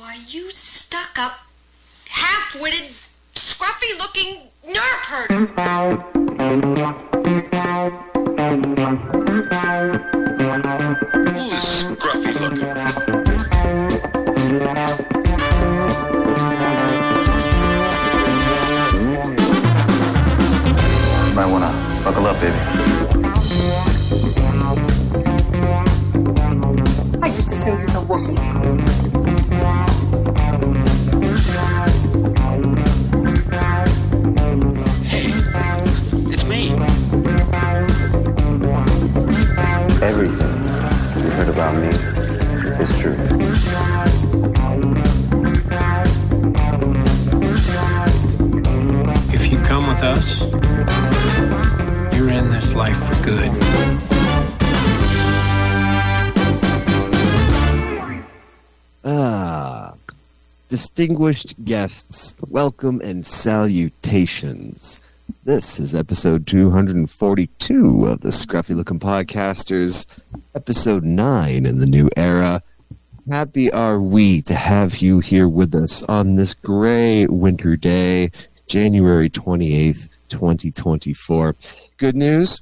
Why, you stuck up, half witted, scruffy looking nerve herder. Who's scruffy looking? Might wanna buckle up, baby. I just assumed it's a Wookiee. Me is true. If you come with us, you're in this life for good. Ah, distinguished guests, welcome and salutations. This is episode 242 of the Scruffy Looking Podcasters, episode 9 in the new era. Happy are we to have you here with us on this gray winter day, January 28th, 2024. Good news,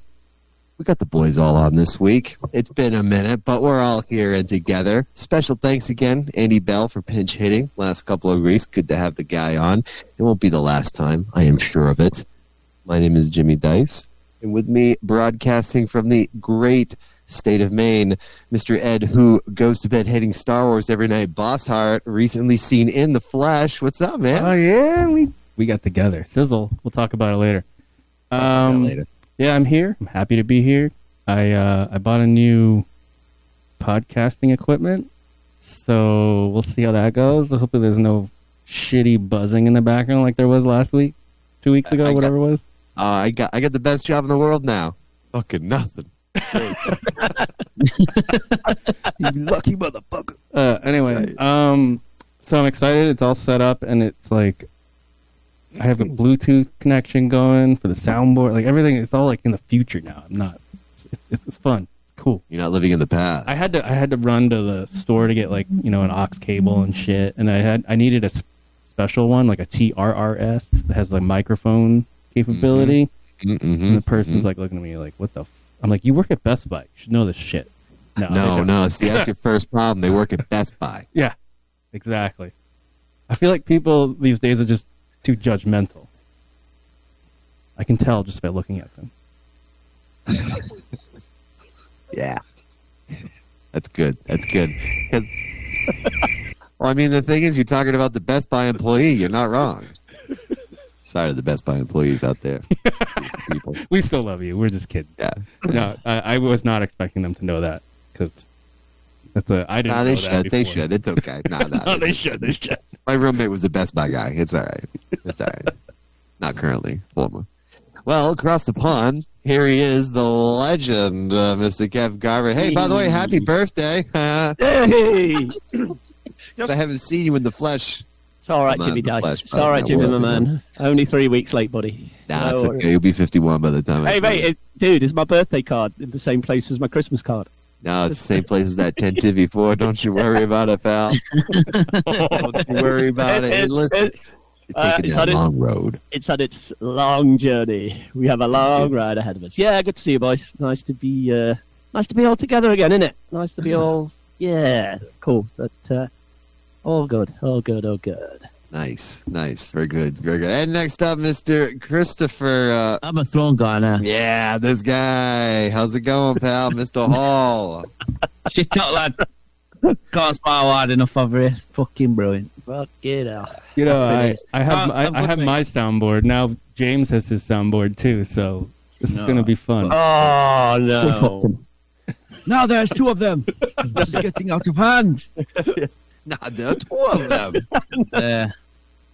we got the boys all on this week. It's been a minute, but we're all here and together. Special thanks again, Andy Bell, for pinch hitting last couple of weeks. Good to have the guy on. It won't be the last time, I am sure of it. My name is Jimmy Dice, and with me, broadcasting from the great state of Maine, Mr. Ed, who goes to bed hating Star Wars every night. Bossart, recently seen in the flesh. What's up, man? Oh yeah, we we got together. Sizzle. We'll talk about it later. Um, later. Yeah, I'm here. I'm happy to be here. I uh, I bought a new podcasting equipment, so we'll see how that goes. Hopefully, there's no shitty buzzing in the background like there was last week, two weeks ago, I got- whatever it was. Uh, I got I got the best job in the world now. Fucking nothing. you lucky motherfucker. Uh, anyway, um, so I'm excited. It's all set up, and it's like I have a Bluetooth connection going for the soundboard. Like everything, it's all like in the future now. I'm not. It's, it's, it's fun. It's cool. You're not living in the past. I had to I had to run to the store to get like you know an aux cable and shit, and I had I needed a special one like a TRRS that has like microphone capability. Mm-hmm. And the person's like looking at me like, "What the?" F-? I'm like, "You work at Best Buy. You should know this shit." No, No, no. See, that's your first problem. They work at Best Buy. Yeah, exactly. I feel like people these days are just too judgmental. I can tell just by looking at them. Yeah. That's good. That's good. well, I mean, the thing is, you're talking about the Best Buy employee. You're not wrong. Sorry to the Best Buy employees out there. People. We still love you. We're just kidding. Yeah. No, I, I was not expecting them to know that because that's a I didn't. Nah, they know that should. They should. It's okay. Nah, nah. No, they should. They should. My roommate was a Best Buy guy. It's all right. It's all right. Not currently. Former. Well, across the pond, here he is, the legend, uh, Mr. Kev Garver. Hey, by the way, happy birthday. Hey! 'Cause I haven't seen you in the flesh. It's all right, Jimmy flesh It's all right, Jimmy, my man. Only three weeks late, buddy. Nah, No it's okay. You'll be 51 by the time Hey, mate, it, dude, it's my birthday card in the same place as my Christmas card. No, it's the same place as that 10 to before. Don't you worry about it, pal. Don't you worry about it. It- listen, it- you're uh, taking it's that on long road. It's had its long journey. We have a long ride ahead of us. Yeah, good to see you, boys. Nice to be, uh, nice to be all together again, isn't it? Nice to be all, yeah, cool. But uh, all good, all good, all good. Nice, nice. Very good, very good. And next up, Mr. Christopher. Uh, I'm a throne guy now. yeah, this guy. How's it going, pal? Mr. Hall. Shit up, lad. Can't smile hard enough over here. Fucking brilliant. Fucking out. You know, I. I have Uh, I, I'm I good, have my soundboard now. James has his soundboard too, so this is going to be fun. Oh no! Now there's two of them. this is getting out of hand. nah, there are two of them. Uh,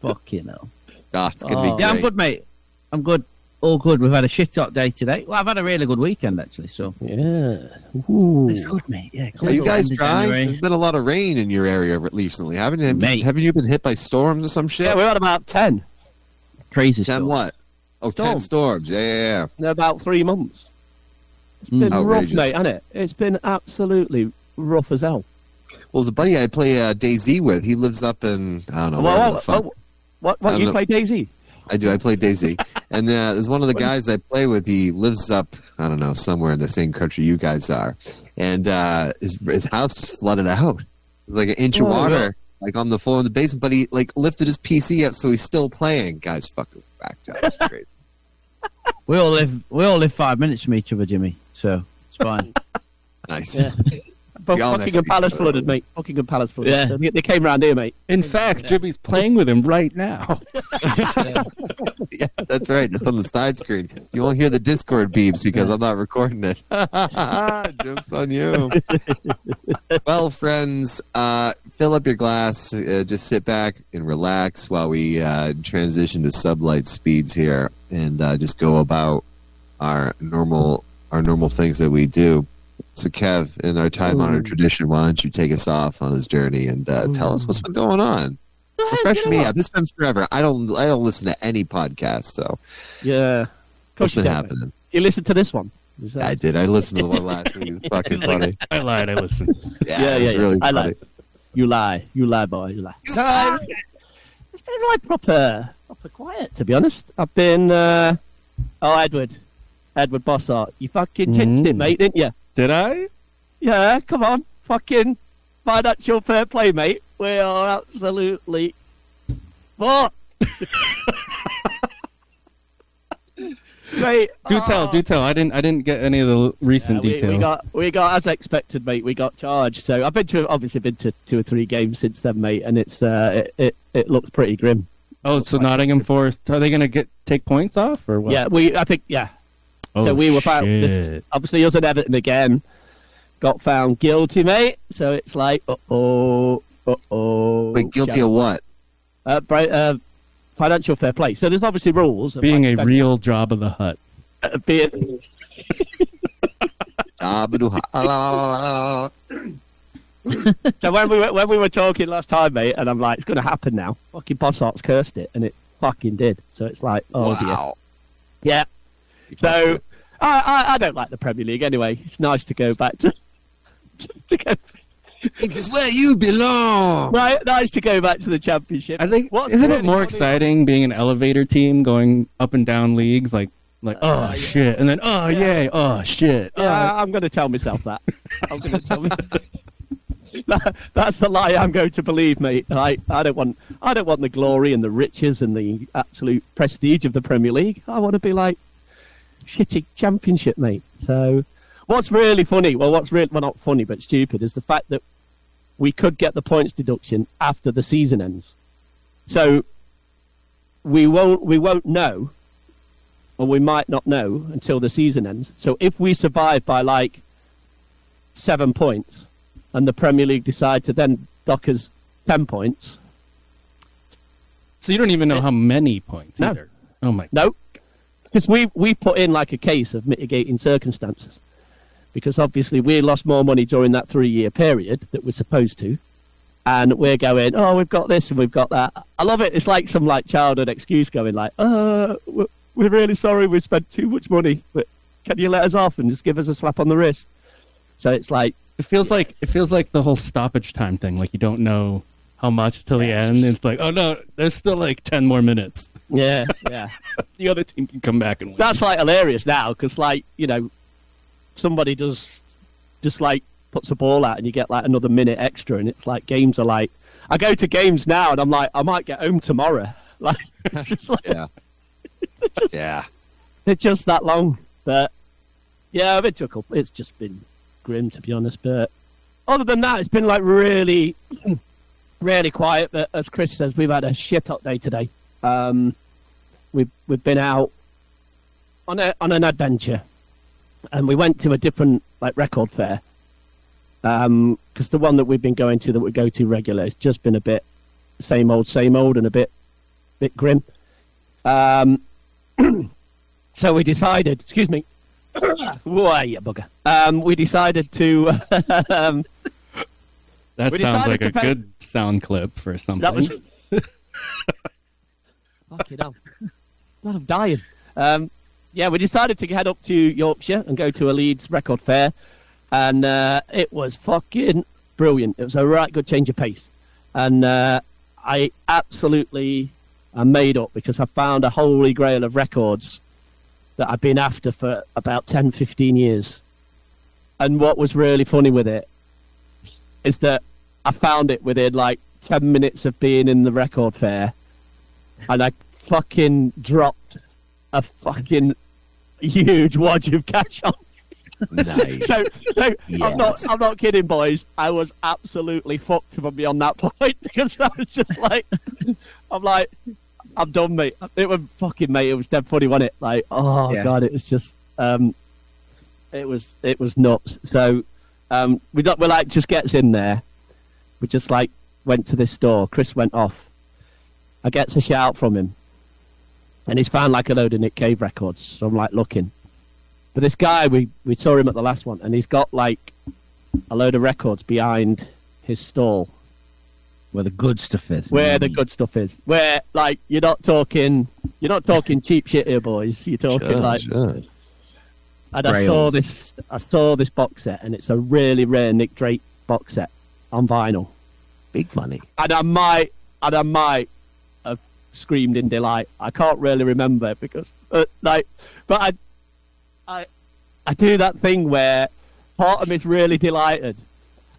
Fucking hell. Oh, it's gonna Oh. be yeah, I'm good, mate. I'm good. All good. We've had a shit hot day today. Well, I've had a really good weekend actually. So Yeah. Ooh. it's good, mate. Yeah. Are you guys End of dry? January. There's been a lot of rain in your area recently, haven't you? Mate. Haven't you been hit by storms or some shit? Yeah, we've had about ten Crazy Ten stuff. what? Oh, ten Storm. storms. Yeah, yeah, yeah. in about three months. It's been rough, mate, hasn't it? It's been absolutely rough as hell. Well, there's a buddy I play uh, DayZ with. He lives up in I don't know where Well, the oh, fuck. oh, what? What you know. play DayZ? I do. I play DayZ, and uh, there's one of the guys I play with. He lives up I don't know somewhere in the same country you guys are, and uh, his his house just flooded out. It's like an inch of Oh, water, really? like on the floor in the basement. But he like lifted his PC up, so he's still playing. Guys, fucking backed up. It's crazy. We all live. We all live five minutes from each other, Jimmy. So it's fine. nice. Yeah. But We all next Buckingham Palace other. flooded, mate. Buckingham Palace flooded. Yeah. So they they came round here, mate. In fact, Jimmy's playing with him right now. yeah, that's right. On the side screen. You won't hear the Discord beeps because I'm not recording it. Jokes on you. well, friends, uh, fill up your glass. Uh, just sit back and relax while we uh, transition to sublight speeds here, and uh, just go about our normal our normal things that we do. So, Kev, in our time honored tradition, why don't you take us off on his journey and uh, tell us what's been going on? Refresh me up. It's been forever. I don't. I don't listen to any podcast. So, Yeah. What's you been happening? You listened to this one? That- I did. I listened to the one last week. It's fucking funny. I lied. I listened. Yeah, Yeah, yeah, yeah. really I funny. like. You lie. You lie, boy. You lie. No, it's, it's been like proper, proper quiet, to be honest. I've been. Uh, oh, Edward. Edward Bossart. You fucking chinched it, Mm. mate, didn't you? Did I? Yeah, come on. Fucking financial fair play, mate. We are absolutely fucked. mate, Do tell. oh. Do tell. I didn't. I didn't get any of the recent Yeah, we, details. we got we got as expected, mate. We got charged. So I've been to obviously been to two or three games since then, mate, and it's uh, it, it it looks pretty grim. oh, so Nottingham Forest. Are they going to get take points off or what? Yeah, we I think yeah. Oh, so we were found. This, shit. obviously, us and Everton again got found guilty, mate. So it's like, uh oh, uh oh. Wait, guilty of what? uh, bri- uh, financial fair play. So there's obviously rules. being a spend- real job of the hut. uh, being, So when we were when we were talking last time, mate, and I'm like, it's going to happen now. Fucking Bossart's cursed it, and it fucking did. So it's like, oh dear. Yeah. So I, I I don't like the Premier League anyway. It's nice to go back to. to go, It's where you belong. right, nice to go back to the Championship. I think What's isn't it more funny- exciting being an elevator team going up and down leagues like like oh Uh, yeah. shit and then oh yay oh shit oh. Yeah, I'm going to tell myself that. I'm going to tell me. That, that's the lie I'm going to believe, mate. I, I don't want I don't want the glory and the riches and the absolute prestige of the Premier League. I want to be like shitty Championship, mate. So, what's really funny? Well, what's really well not funny but stupid is the fact that we could get the points deduction after the season ends. So we won't we won't know, or we might not know until the season ends. So if we survive by like seven points, and the Premier League decide to then dock us ten points, so you don't even know how many points No. either oh my no, because we we put in like a case of mitigating circumstances, because obviously we lost more money during that three year period that we're supposed to, and we're going, oh, we've got this and we've got that. I love it. It's like some like childhood excuse going like, uh, we're- we're really sorry we spent too much money, but can you let us off and just give us a slap on the wrist? So it's like, it feels like it feels like the whole stoppage time thing like you don't know how much till the end it's like oh no there's still like 10 more minutes yeah, yeah. the other team can come back and win That's like hilarious now because like you know, somebody does just like puts a ball out and you get like another minute extra, and it's like games are like. I go to games now and I'm like, I might get home tomorrow. Like, it's just like Yeah. Yeah. they're just that long. But yeah, I've been to a couple. It's just been grim to be honest. But other than that, it's been like really, really quiet. But as Chris says, we've had a shit hot day today. Um, we've we've been out on a on an adventure, and we went to a different like record fair. Um, because the one that we've been going to that we go to regular has just been a bit same old, same old, and a bit bit grim. Um, so we decided, excuse me, why you bugger? Um, we decided to. um, that sounds like a pay- good sound clip for something that was. Fucking hell! God, I'm dying. Um, yeah, we decided to head up to Yorkshire and go to a Leeds record fair, and uh, it was fucking brilliant. It was a right good change of pace, and uh, I absolutely am made up because I found a holy grail of records that I've been after for about 10, 15 years. And what was really funny with it is that I found it within like 10 minutes of being in the record fair, and I fucking dropped a fucking huge wad of cash on. Nice. So, so I'm not, I'm not kidding, boys. I was absolutely fucked from beyond that point because I was just like, I'm like, I'm done, mate. It was fucking mate. It was dead funny, wasn't it? Like, oh Yeah. god, it was just, um, it was, it was nuts. So, um, we got, we like just gets in there. We just like went to this store. Chris went off. I gets a shout from him, and he's found like a load of Nick Cave records. So I'm like looking. But this guy, we, we saw him at the last one, and he's got like a load of records behind his stall Where the good stuff is. where the good stuff is. Where like you're not talking, you're not talking cheap shit here, boys. You're talking Sure, like. sure. And I saw this, I saw this box set, and it's a really rare Nick Drake box set on vinyl. Big money. And I might, and I might screamed in delight. I can't really remember because, uh, like, but I, I, I do that thing where part of me's really delighted,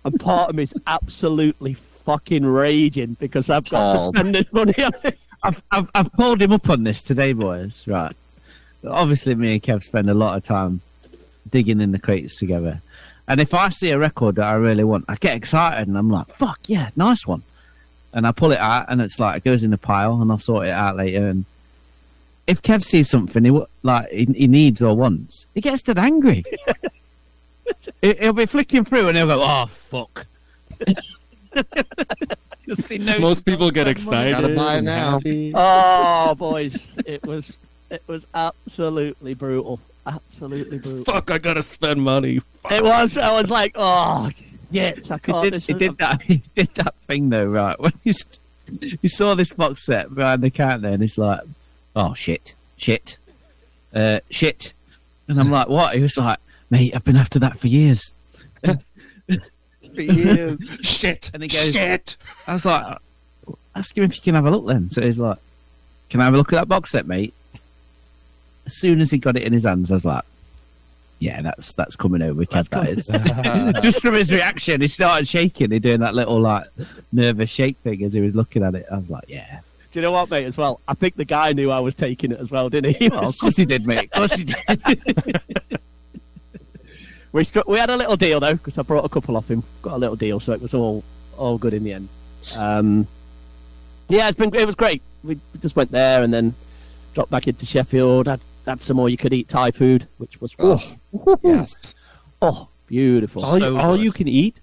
and part of me's absolutely fucking raging because I've got Paul. to spend this money on it. I've, I've, I've pulled him up on this today, boys. Right. Obviously, me and Kev spend a lot of time digging in the crates together. And if I see a record that I really want, I get excited and I'm like, fuck yeah, nice one. And I pull it out and it's like, it goes in the pile and I'll sort it out later. And if Kev sees something he, like he, he needs or wants, he gets dead angry. He- he'll be flicking through and he'll go, oh, fuck." he knows Most people get some money. excited. Gotta buy it now. Oh, boys, it was, it was absolutely brutal, absolutely brutal. Fuck! I gotta spend money. It was. I was like, oh, yes, I He can't. did, he is- did that. He did that thing though, right? When he, he saw this box set behind the counter, and he's like, "Oh shit, shit, uh, shit," and I'm like, "What?" He was like, "Mate, I've been after that for years. for years." Shit. And he goes, Shit. I was like, "Ask him if you can have a look." Then, so he's like, "Can I have a look at that box set, mate?" As soon as he got it in his hands, I was like. Yeah, that's that's coming over, Kev. That is. Just from his reaction, he started shaking. He doing that little like nervous shake thing as he was looking at it. I was like, "Yeah, Do you know what, mate? As well, I think the guy knew I was taking it as well, didn't he? well, of course he did, mate. Of course he did." we struck, we had a little deal though because I brought a couple off him. Got a little deal, so it was all all good in the end. Um, yeah, it's been it was great. We we just went there and then dropped back into Sheffield. Had had some more you could eat Thai food, which was Oh, yes. oh beautiful. All, So you, all you can eat.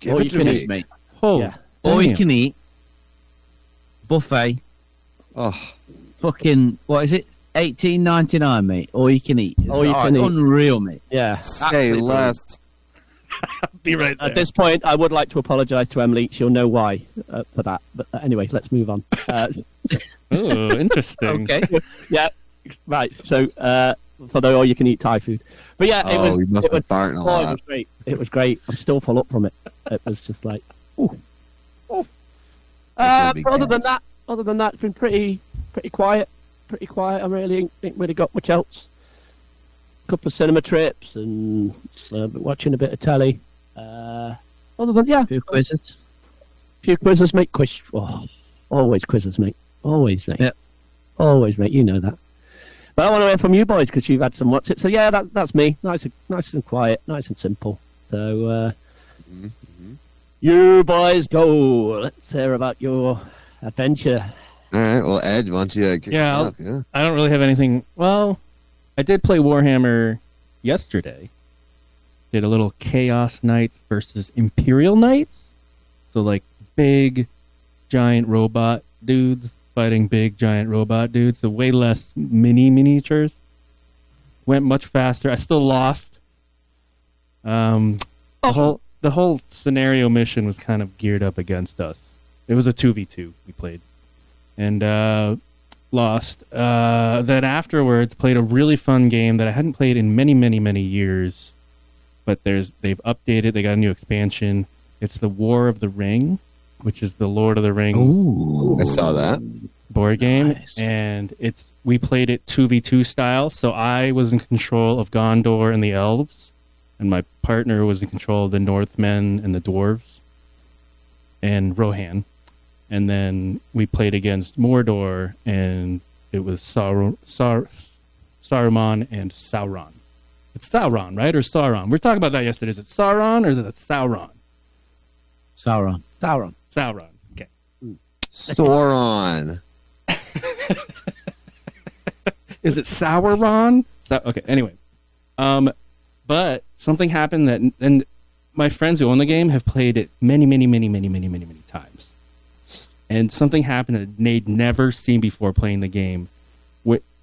Give All it you to can me. eat. mate. Oh, Yeah. All you can eat buffet. Oh, Fucking what is it? Eighteen ninety nine, mate. All you can eat. It's All you can eat. Unreal, mate. Yeah. say Absolutely less. Be right there. At this point, I would like to apologise to Emily. She'll know why uh, for that. But uh, anyway, let's move on. Uh, oh, interesting. Okay. yeah, right. So uh, for the all you can eat Thai food, but yeah, it Oh, was. you must it be was, farting a oh, it was great. It was great. I'm still full up from it. It was just like, ooh. ooh. Uh, but other than that, other than that, it's been pretty, pretty quiet. Pretty quiet. I really ain't, ain't really got much else. A couple of cinema trips and uh, been watching a bit of telly. Uh, other than yeah, a Few quizzes. A few quizzes, mate. Quiz. Oh, always quizzes, mate. Always, mate. Yep. Always, mate. You know that. But I want to hear from you boys because you've had some what's it. So yeah, that, that's me. Nice, and, nice and quiet, nice and simple. So uh, you boys go. Let's hear about your adventure. All right. Well, Ed, why don't you uh, kick Yeah, off? Yeah. I don't really have anything. Well, I did play Warhammer yesterday. Did a little Chaos Knights versus Imperial Knights. So like big, giant robot dudes fighting big, giant robot dudes. So way less mini miniatures. Went much faster. I still lost. Um, the whole the whole scenario mission was kind of geared up against us. It was a two v two we played, and uh, lost. Uh, then afterwards, played a really fun game that I hadn't played in many, many, many years. But there's they've updated. They got a new expansion. It's the War of the Ring, which is the Lord of the Rings Ooh, I saw that. board game, Nice. and it's we played it two v two style. So I was in control of Gondor and the elves, and my partner was in control of the Northmen and the dwarves, and Rohan, and then we played against Mordor, and it was Saur- Sar- Saruman and Sauron. It's Sauron, right, or Sauron? We are talking about that yesterday. Is it Sauron or is it Sauron? Sauron. Sauron. Sauron. Okay. Storon. Is it Sauron? So, okay. Anyway, um, but something happened that, and my friends who own the game have played it many, many, many, many, many, many, many times, and something happened that they'd never seen before playing the game.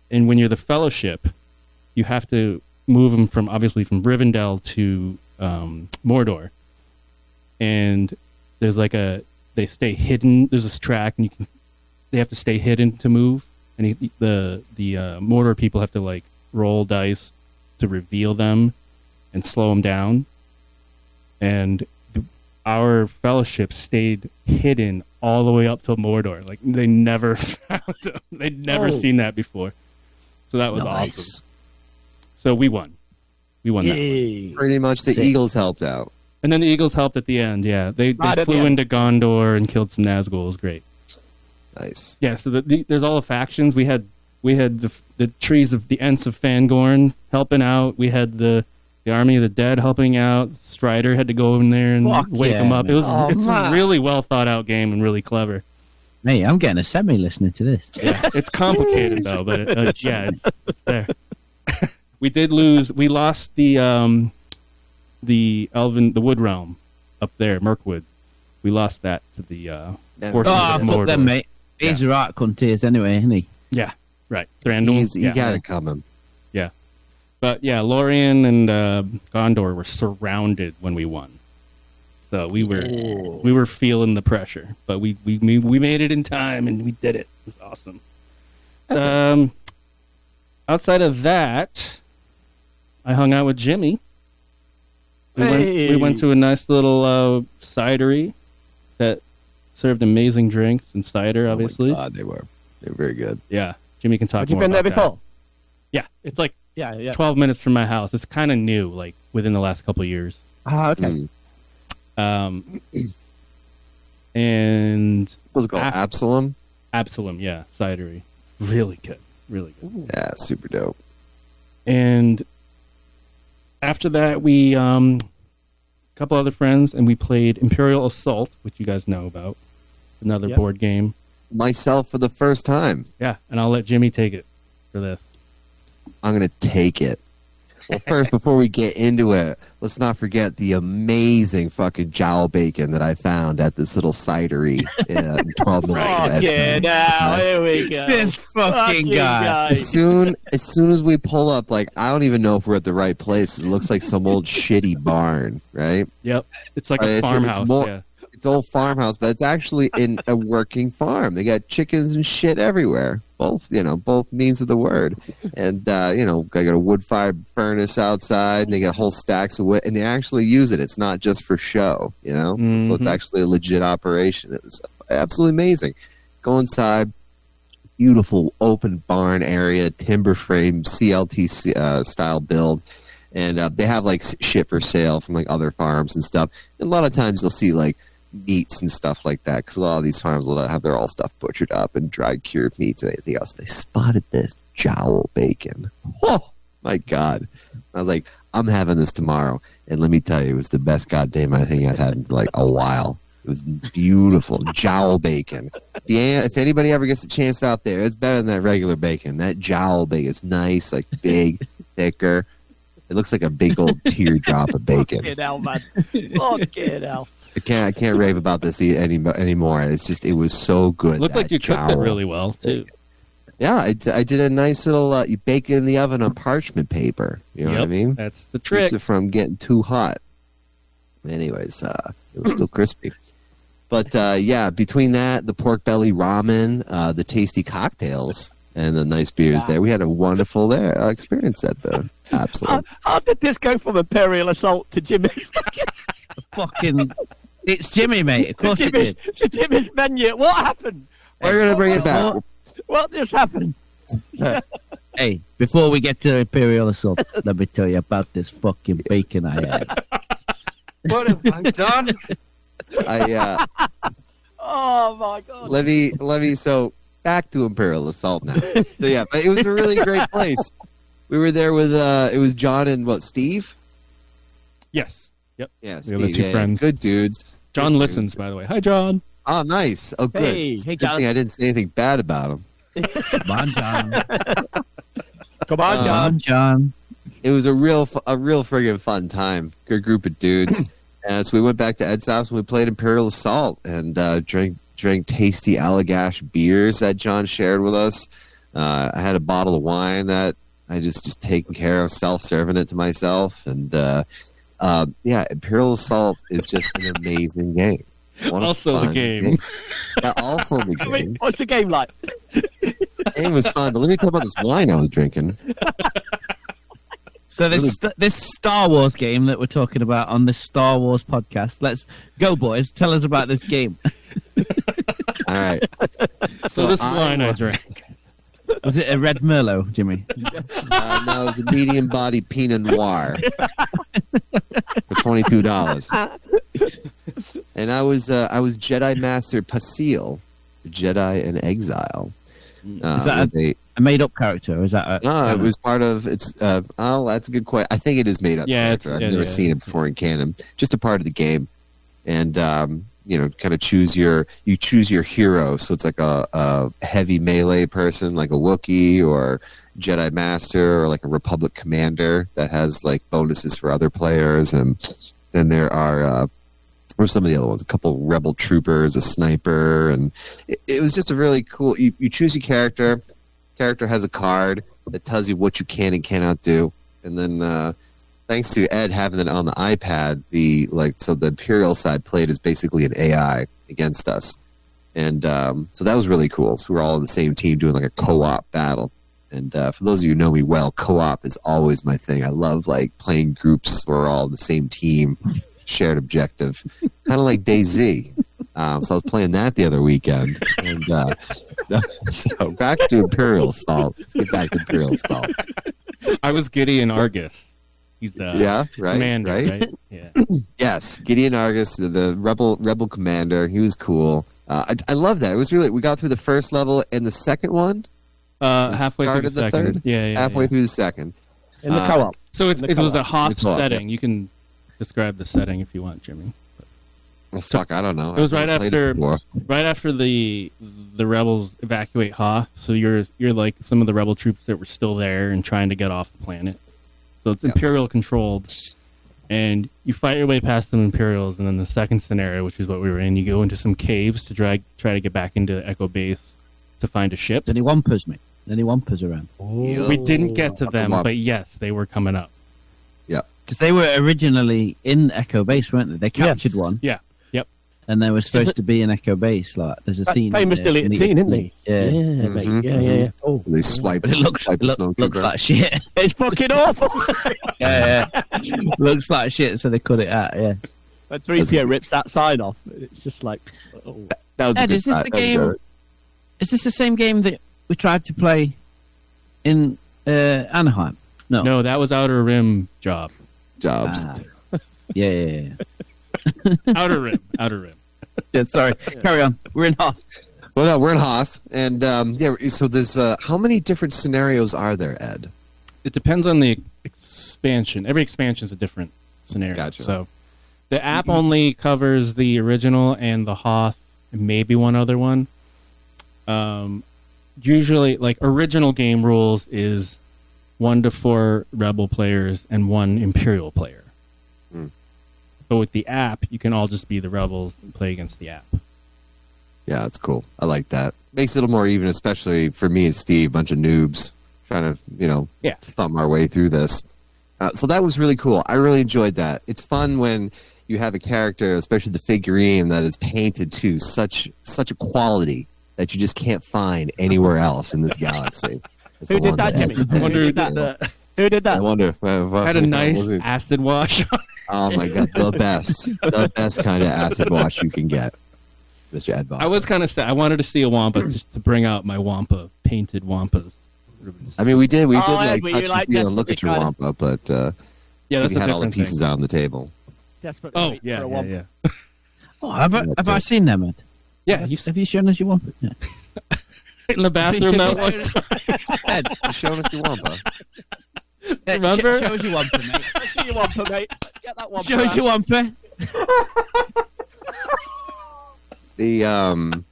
And when you're the Fellowship, you have to move them from obviously from Rivendell to um, Mordor, and there's like a they stay hidden. There's this track, and you can they have to stay hidden to move, and he, the the uh, Mordor people have to like roll dice to reveal them and slow them down, and the, our Fellowship stayed hidden all the way up till Mordor. Like they never found them. They'd never Oh. seen that before. So that was Nice. awesome. So we won. We won that. one. Pretty much the Sick. Eagles helped out. And then the Eagles helped at the end. Yeah, they, they at the flew end. into Gondor and killed some Nazgul. It was great. Nice. Yeah, so the, the, there's all the factions. We had we had the the trees of the Ents of Fangorn helping out. We had the the army of the dead helping out. Strider had to go in there and Fuck wake yeah, them up. It was. Oh, it's a really well thought out game and really clever. Hey, I'm getting a semi listening to this. Yeah, it's complicated though, but it, uh, yeah, it's, it's there. we did lose. We lost the um the Elven the Wood Realm up there, Mirkwood. We lost that to the uh, Yeah. forces Oh, of fuck Mordor. them, mate. He's the right cunters anyway, isn't he? Yeah, right. Thranduil. He's, you yeah. got it coming. But yeah, Lorien and uh, Gondor were surrounded when we won. So we were we were feeling the pressure, but we, we we we made it in time and we did it. It was awesome. Um, outside of that, I hung out with Jimmy. We went we went to a nice little uh, cidery that served amazing drinks and cider. Obviously, Oh my God, they were. They were very good. yeah. Jimmy can talk Have you more been there before? that. Yeah, it's like Yeah, yeah. 12 minutes from my house. It's kind of new, like within the last couple of years. Ah, okay. Mm. Um, and What was it called? Ah. Absalom? Absalom, yeah, cidery, really good, really good. Yeah, super dope. And after that, we um, a couple other friends, and we played Imperial Assault, which you guys know about, another Yep. board game. Myself for the first time. Yeah, and I'll let Jimmy take it for this. I'm gonna take it. Well, first, before we get into it, let's not forget the amazing fucking jowl bacon that I found at this little cidery uh, 12 minutes from Oh, yeah, Edmonton. now, here we go. This fucking guy. As soon as soon as we pull up, like I don't even know if we're at the right place. It looks like some old shitty barn, right? Yep, it's like Uh, a it's- it's farmhouse. more- yeah. It's old farmhouse, but it's actually in a working farm. They got chickens and shit everywhere. Both, you know, both means of the word. And uh, you know, they got a wood fired furnace outside, and they got whole stacks of wood, and they actually use it. It's not just for show, you know. So it's Mhm. actually a legit operation. It was absolutely amazing. Go inside, beautiful open barn area, timber frame, CLT uh, style build. And uh, they have like shit for sale from like other farms and stuff. And a lot of times you'll see like meats and stuff like that because a lot of these farms will have their all stuff butchered up and dried cured meats and anything else. They spotted this jowl bacon. Oh my god! I was like, I'm having this tomorrow, and let me tell you, it was the best goddamn I think I've had in like a while. It was beautiful jowl bacon. Yeah, if anybody ever gets a chance out there, it's better than that regular bacon. That jowl bacon is nice, like big, thicker. It looks like a big old teardrop of bacon. Fucking hell, man. Fucking hell. I can't I can't rave about this e- any anymore. It's just it was so good. Looked like that you cooked it really well too. Yeah, I did a nice little. Uh, you bake it in the oven on parchment paper. You know what I mean? That's the trick. Keeps it from getting too hot. Anyways, uh, it was still crispy. But uh, yeah, between that, the pork belly ramen, uh, the tasty cocktails, and the nice beers there, we had a wonderful there uh, experience at the How, how did this go from Imperial Assault to Jimmy's? fucking It's Jimmy, mate. Of course it did. it's a Jimmy's menu. What happened? We're gonna bring it back. What just happened? Hey, before we get to Imperial Assault, let me tell you about this fucking bacon I had. What have I done? I uh, Oh my god! let me let me so back to Imperial Assault now. So yeah, but it was a really great place. We were there with uh, it was John and what Steve. Yes. Yep. Yeah, We Steve. were the two yeah, yeah. friends. Good dudes. John Good listens, by the way. Hi, John. Oh, nice. Oh, good. Hey, It's hey, good John. thing I didn't say anything bad about him. Come on, John. Come on, John. on, John. It was a real, a real friggin' fun time. Good group of dudes. and so we went back to Ed's house and we played Imperial Assault and uh, drank drank tasty Allagash beers that John shared with us. Uh, I had a bottle of wine that I just just taken care of, self serving it to myself, and uh, uh, yeah, Imperial Assault is just an amazing game. What Also the fun game. Yeah, also the I game. mean, what's the game like? game was fun, but let me tell you about this wine I was drinking. So this Really- st- this Star Wars game that we're talking about on this Star Wars podcast. Let's go, boys. Tell us about this game. All right, So this I wine I drank. Was it a red Merlot, Jimmy? uh, no, it was a medium body Pinot Noir for twenty two dollars. And I was uh, I was Jedi Master Passil, Jedi in Exile. Uh, Is that a- a- A made up character? Is that? A, no, it was part of it's. Uh, oh, that's a good question. I think it is made up. Yeah, character. I've yeah, never yeah. seen it before in canon. Just a part of the game, and um, you know, kind of choose your you choose your hero. So it's like a, a heavy melee person, like a Wookiee or Jedi Master, or like a Republic commander that has like bonuses for other players, and then there are. Uh, are some of the other ones? A couple rebel troopers, a sniper, and it, it was just a really cool. You, you choose your character. Character has a card that tells you what you can and cannot do, and then uh, thanks to Ed having it on the iPad, the like so the Imperial side played is basically an AI against us, and um, so that was really cool. So we're all on the same team doing like a co-op battle. And uh, for those of you who know me well, co-op is always my thing. I love like playing groups where we're all the same team, shared objective, kind of like DayZ. Um, so I was playing that the other weekend, and uh, so back to Imperial Assault. Let's get back to Imperial Assault. I was Gideon Argus. He's the yeah, right, commander, right. right? Yeah. Yes, Gideon Argus, the, the rebel rebel commander. He was cool. Uh, I, I love that. It was really we got through the first level and the second one. Uh, halfway through the, the second. third? Yeah, yeah. halfway yeah. through the second. In the Uh, co-op. So it, it was a co-op. Hoth setting. You can describe the setting if you want, Jimmy. Well, fuck, I don't know. It was right never played it after right after the the rebels evacuate Hoth. So you're you're like some of the rebel troops that were still there and trying to get off the planet. So it's Yeah. Imperial controlled, and you fight your way past the Imperials. And then the second scenario, which is what we were in, you go into some caves to try try to get back into Echo Base to find a ship. Any wampas, mate? Any wampas around? Yeah. We didn't get to oh. them, but yes, they were coming up. Yeah, Because they were originally in Echo Base, weren't they? They captured Yes. one, Yeah. Yep. and they were supposed it- to be in Echo Base. Like, there's a That scene. famous deleted scene, isn't he? Yeah. yeah, mate. Mhm, yeah, yeah, yeah. Oh, They swipe. But it looks swipe it look, looks snowtrooper. like shit. it's fucking awful. yeah, yeah. looks like shit, so they cut it out. Yeah. When 3PO rips that sign off, it's just like, oh. That was a Ed, good is this fight. the game- good. Is this the same game that we tried to play in uh, Anaheim? No. No, that was Outer Rim job. Jobs. Ah. yeah, yeah, yeah. Outer Rim. Outer Rim. yeah. Sorry. Carry on. We're in Hoth. Well, no, we're in Hoth, and um, yeah. So there's uh, how many different scenarios are there, Ed? It depends on the expansion. Every expansion is a different scenario. Gotcha. So the app only covers the original and the Hoth, and maybe one other one. Um, usually, like original game rules is one to four Rebel players and one Imperial player. But with the app, you can all just be the Rebels and play against the app. Yeah, that's cool. I like that. Makes it a little more even, especially for me and Steve, bunch of noobs trying to, you know, Yeah. thumb our way through this. Uh, so that was really cool. I really enjoyed that. It's fun when you have a character, especially the figurine, that is painted to such such a quality that you just can't find anywhere else in this galaxy. Who did that, Jimmy? did. Who did that? uh, who did I that? wonder. uh, Had a nice acid wash on Oh my god, the best, the best kind of acid wash you can get, Mr. Ed Boss. I was kind of sad. I wanted to see a Wampa just to bring out my Wampa painted Wampas. I mean, we did, we Oh, did like Ed, touch you like and feel and look at your kind wampa, but uh, Yeah, that's you a had all the different pieces thing. on the table. Desperately Oh wait yeah, for a yeah, Wampa. yeah. Oh, have I, have I seen them, Ed? Yeah, Have you have you shown us your wampa? Yeah. in the bathroom that one time. Ed, You're showing us your wampa. Ed, Remember? Show, show us your one, mate. I see you Wampa, mate. Get that Wampa. Show us out. one, mate. The um,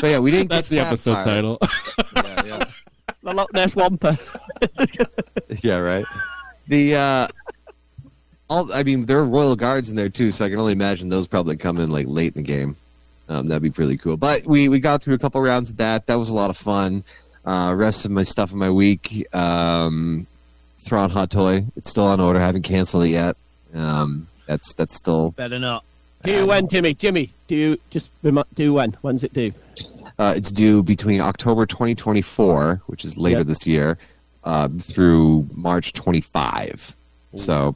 but yeah, we didn't. That's the get that episode part. title. Yeah, yeah. The Loch Ness Wampa. yeah, right. The uh, all I mean, there are royal guards in there too, so I can only imagine those probably come in like late in the game. Um, that'd be pretty cool. But we we got through a couple rounds of that. That was a lot of fun. Uh, rest of my stuff in my week. Um, Thrawn Hot Toy. It's still on order. I haven't canceled it yet. Um, that's that's still Better not. Do when, Jimmy? Jimmy, do you just do when? When's it due? Uh, it's due between October 2024, which is later Yep. this year, um, through March 25. So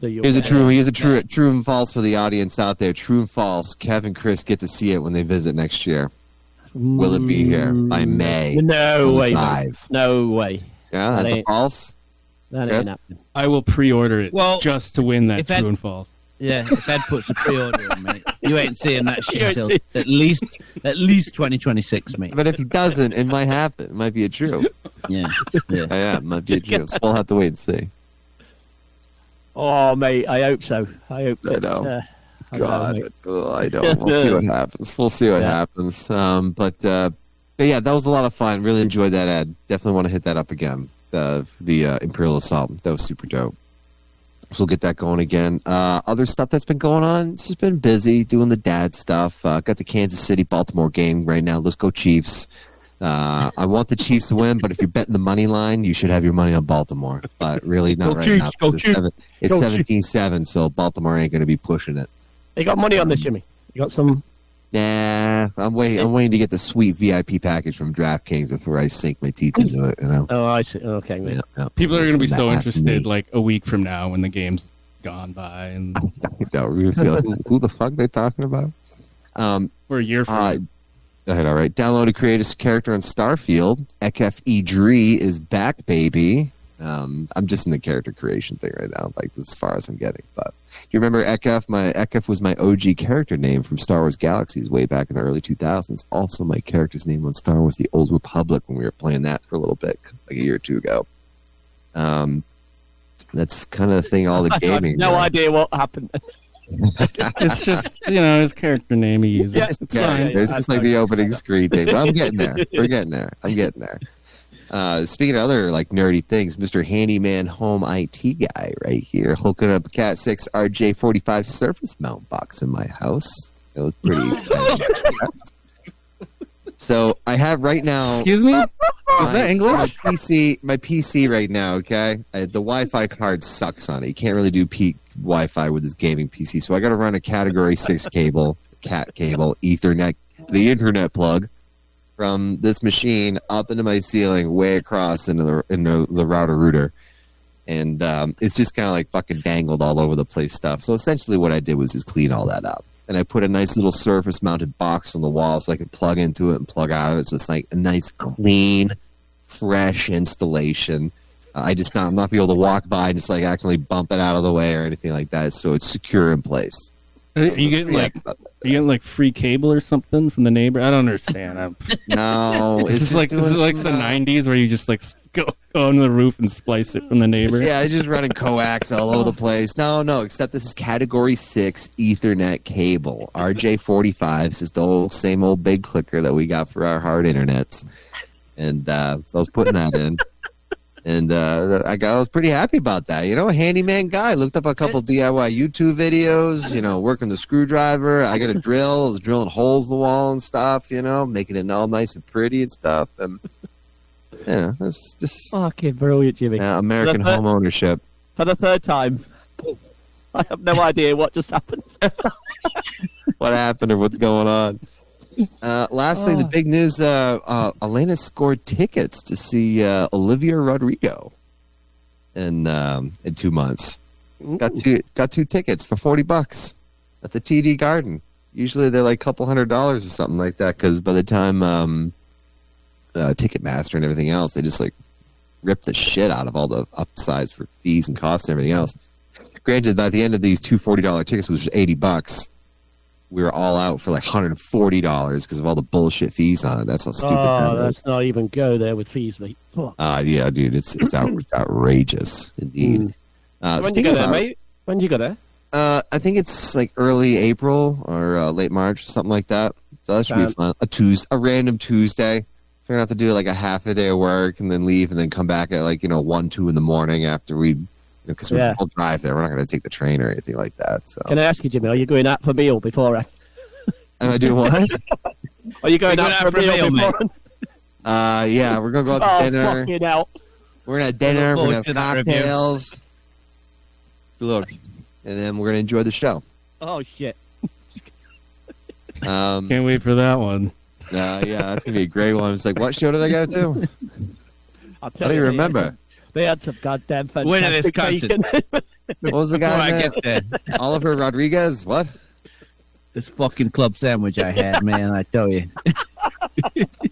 So here's a true, here's a true, true and false for the audience out there. True and false. Kev and Chris get to see it when they visit next year. Will it be here by May? No way, mate. 25? No way. Yeah, that's That a false. That Chris? ain't happening. I will pre-order it Well, just to win that if true Ed- and false. Yeah, if Ed puts a pre-order in, mate, you ain't seeing that shit ain't till at least at least 2026, mate. But if he doesn't, it might happen. It might be a true. Yeah, yeah. I am. It might be a true. So we'll have to wait and see. Oh, mate, I hope so. I hope I that. know. Uh, I know, God, I don't. We'll see what happens. We'll see what Yeah. happens. Um, but, uh, but yeah, that was a lot of fun. Really enjoyed that ad. Definitely want to hit that up again. The the uh, Imperial Assault. That was super dope. So we'll get that going again. Uh, other stuff that's been going on. It's just been busy doing the dad stuff. Uh, got the Kansas City Baltimore game right now. Let's go Chiefs. Uh, I want the Chiefs to win, but if you're betting the money line, you should have your money on Baltimore. But really, not Go right Chiefs, now. go It's, Chiefs. seven, it's 17-7, so Baltimore ain't going to be pushing it. You got money on this, Jimmy? You got some? Nah, I'm waiting. I'm waiting to get the sweet VIP package from DraftKings before I sink my teeth into it. You know. Oh, I see. Okay, mate. Yeah, yeah. People are going to be so interested me. like a week from now when the game's gone by and No, we're gonna see, like, who, who the fuck they talking about? Um, for a year from uh, now. go ahead. All right. Download and create a character on Starfield. Ekef Dree is back, baby. Um, I'm just in the character creation thing right now, like as far as I'm getting. But you remember Ekef? My Ekef was my OG character name from Star Wars Galaxies way back in the early 2000s. Also, my character's name on Star Wars: The Old Republic when we were playing that for a little bit, like a year or two ago. Um, that's kind of the thing. All the I have gaming. no uh, idea what happened. it's just you know his character name he uses. Yeah, it's Yeah, fine. yeah, it's I just like the opening screen thing. But I'm getting there. We're getting there. I'm getting there. Uh, speaking of other like nerdy things, Mr. Handyman Home IT guy right here hooking up a Cat 6 RJ45 Surface mount box in my house. It was pretty exciting. so I have right now. Excuse me? Is my- that so English? my PC, my PC right now. Okay, I, the Wi-Fi card sucks on it. You can't really do peak Wi-Fi with this gaming PC, so I got to run a Category Six cable, Cat cable, Ethernet, the Internet plug from this machine up into my ceiling, way across into the into the router router, and um, it's just kind of like fucking dangled all over the place stuff. So essentially, what I did was just clean all that up. And I put a nice little surface mounted box on the wall so I could plug into it and plug out of it. So it's like a nice, clean, fresh installation. Uh, I just not I'm not be able to walk by and just like accidentally bump it out of the way or anything like that. So it's secure in place. Are you getting like are you getting like free cable or something from the neighbor? I don't understand. I'm, no, is it's this just like this is like the uh, '90s where you just like go, go on the roof and splice it from the neighbor? Yeah, I just running coax all over the place. No, no, except this is Category Six Ethernet cable. RJ45 this is the old same old big clicker that we got for our hard internets, and uh, so I was putting that in. And uh, I, got, I was pretty happy about that. You know, handyman guy. Looked up a couple DIY YouTube videos. You know, working the screwdriver. I got a drill. I was drilling holes in the wall and stuff. You know, making it all nice and pretty and stuff. And yeah, it's just Fucking brilliant, Jimmy. yeah, American The- home ownership. For the third time. I have no idea what just happened. what happened or what's going on. Uh, lastly, the Oh. big news: uh, uh, Elena scored tickets to see uh, Olivia Rodrigo in um, in two months. Got two got two tickets for forty bucks at the TD Garden. Usually they're like a couple hundred dollars or something like that. Because by the time um, uh, Ticketmaster and everything else, they just like rip the shit out of all the upsides for fees and costs and everything else. Granted, by the end of these two forty dollar tickets, which was eighty bucks, we were all out for like hundred and forty dollars because of all the bullshit fees on it. That's how stupid Oh, that is. let's not even go there with fees, mate. Oh. Uh, yeah, dude, it's it's out, it's outrageous indeed. Mm. Uh, when you speaking go there, mate? When you go there? Uh, I think it's like early April or uh, late March, something like that. So that should be fun. A Tuesday, a random Tuesday. So we're gonna have to do like a half a day of work and then leave and then come back at like you know one two in the morning after we, because you know, Yeah. we'll drive there. We're not gonna take the train or anything like that. So Can I ask you, Jimmy, are you going out for a meal before? I... am I doing what? Are you going You're out, going for a meal, before? uh, yeah, we're gonna go out to Oh, dinner. fucking hell. We're gonna have dinner. We're gonna have to cocktails. Look, and then we're gonna enjoy the show. Oh, shit. Um, Can't wait for that one. uh, yeah, that's gonna be a great one. It's like, what show did I go to? I'll I tell don't even they had remember. Some- They had some goddamn fantastic Winner this bacon. What was the guy? I get there, Oliver Rodriguez. What? this fucking club sandwich I had, man, I tell you.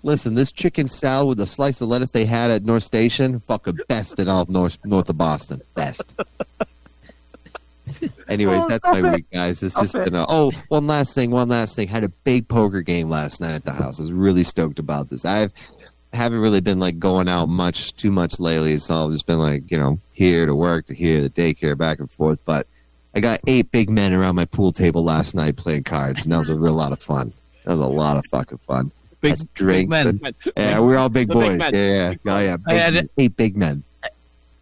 Listen, this chicken salad with a slice of lettuce they had at North Station, fucking best in all of north north of Boston. Best. Anyways, Oh, that's stop my it. week, guys. It's Stop just it. been a, oh, one last thing, one last thing. Had a big poker game last night at the house. I was really stoked about this. I've haven't really been like going out much, too much lately. So I've just been like, you know, here to work, to here, to daycare, back and forth. But I got eight big men around my pool table last night playing cards, and that was a real lot of fun. That was a lot of fucking fun. Big, drinks men. and- yeah, we're all big The boys. men. yeah, yeah, oh, yeah. Big, eight big men.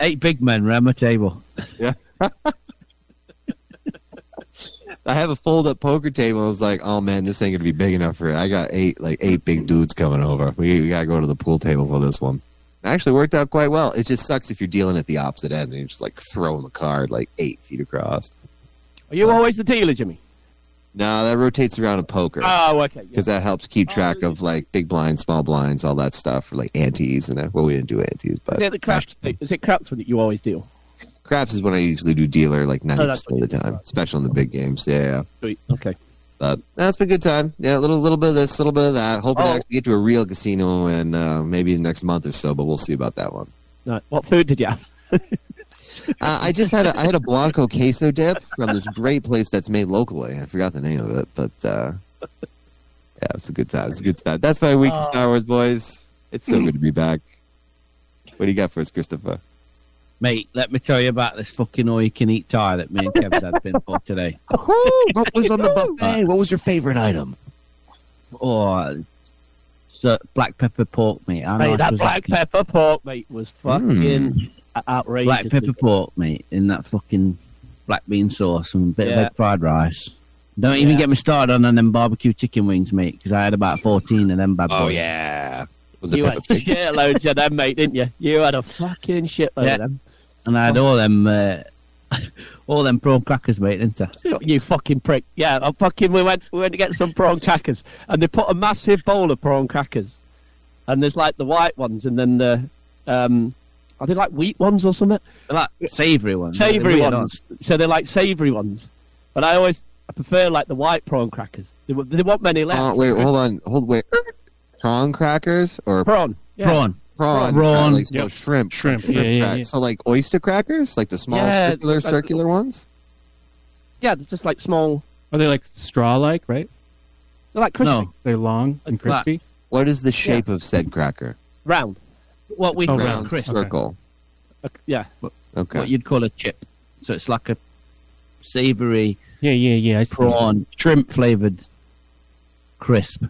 Eight big men around my table. I have a fold-up poker table. I was like, oh man, this ain't gonna be big enough for it. I got eight, like eight big dudes coming over. We, we gotta go to the pool table for this one. It actually worked out quite well. It just sucks if you're dealing at the opposite end and you're just like throwing the card like eight feet across. Are you always the dealer, Jimmy? No, that rotates around in poker Oh, okay. because that helps keep track oh, of like big blinds, small blinds, all that stuff, or like antes and that. Well, we didn't do antes, but Is it the craps? Is it craps that you always deal? Craps is when I usually do dealer like ninety Oh, that's percent of the time, especially on the big games. Yeah, yeah. Sweet. Okay. But that's been a good time. Yeah, a little little bit of this, a little bit of that. Hoping to Oh. actually get to a real casino in uh, maybe the next month or so, but we'll see about that one. Right. What food did you have? Uh, I just had a, I had a Blanco queso dip from this great place that's made locally. I forgot the name of it, but uh, yeah, it's a good time. It's a good time. That's my week of Oh. Star Wars, boys. It's so good to be back. What do you got for us, Christopher? Mate, let me tell you about this fucking all you can eat Thai that me and Kev's had been for today. what was on the buffet? What was your favorite item? Oh, so black pepper pork meat. How Mate, that was black pepper pork, mate, was hmm. fucking outrageous. Black pepper pork meat in that fucking black bean sauce and a bit Yeah. of egg fried rice. Don't even get me started on them barbecue chicken wings, mate, because I had about 14 of them bad boys. Oh yeah, was You had Peppa Pig? shitloads of them, mate, didn't you? You had a fucking shitload Yeah. of them. And I had all them, uh, all them prawn crackers, mate, didn't I? You fucking prick. Yeah, I fucking we went we went to get some prawn crackers and they put a massive bowl of prawn crackers. And there's like the white ones and then the um are they like wheat ones or something? They're like savoury ones. Savoury weird, ones. So they're like savoury ones. But I always I prefer like the white prawn crackers. They, wa- they want many left. Oh wait, hold on, hold wait. Prawn crackers or prawn. Yeah. Prawn. Prawn? Prawn. like, so Yep. shrimp, Shrimp, yeah, yeah, yeah. So like oyster crackers, like the small Yeah, circular, like- circular ones. Yeah, they're just like small Are they like straw-like, right? they're like crispy. No, They're long and Like crispy. What is the shape of said cracker? Round. what we Oh, call a Round crisp, circle. Uh, yeah. Okay. what you'd call a chip. So it's like a savoury Yeah, yeah, yeah. I see. prawn, shrimp flavoured crisp.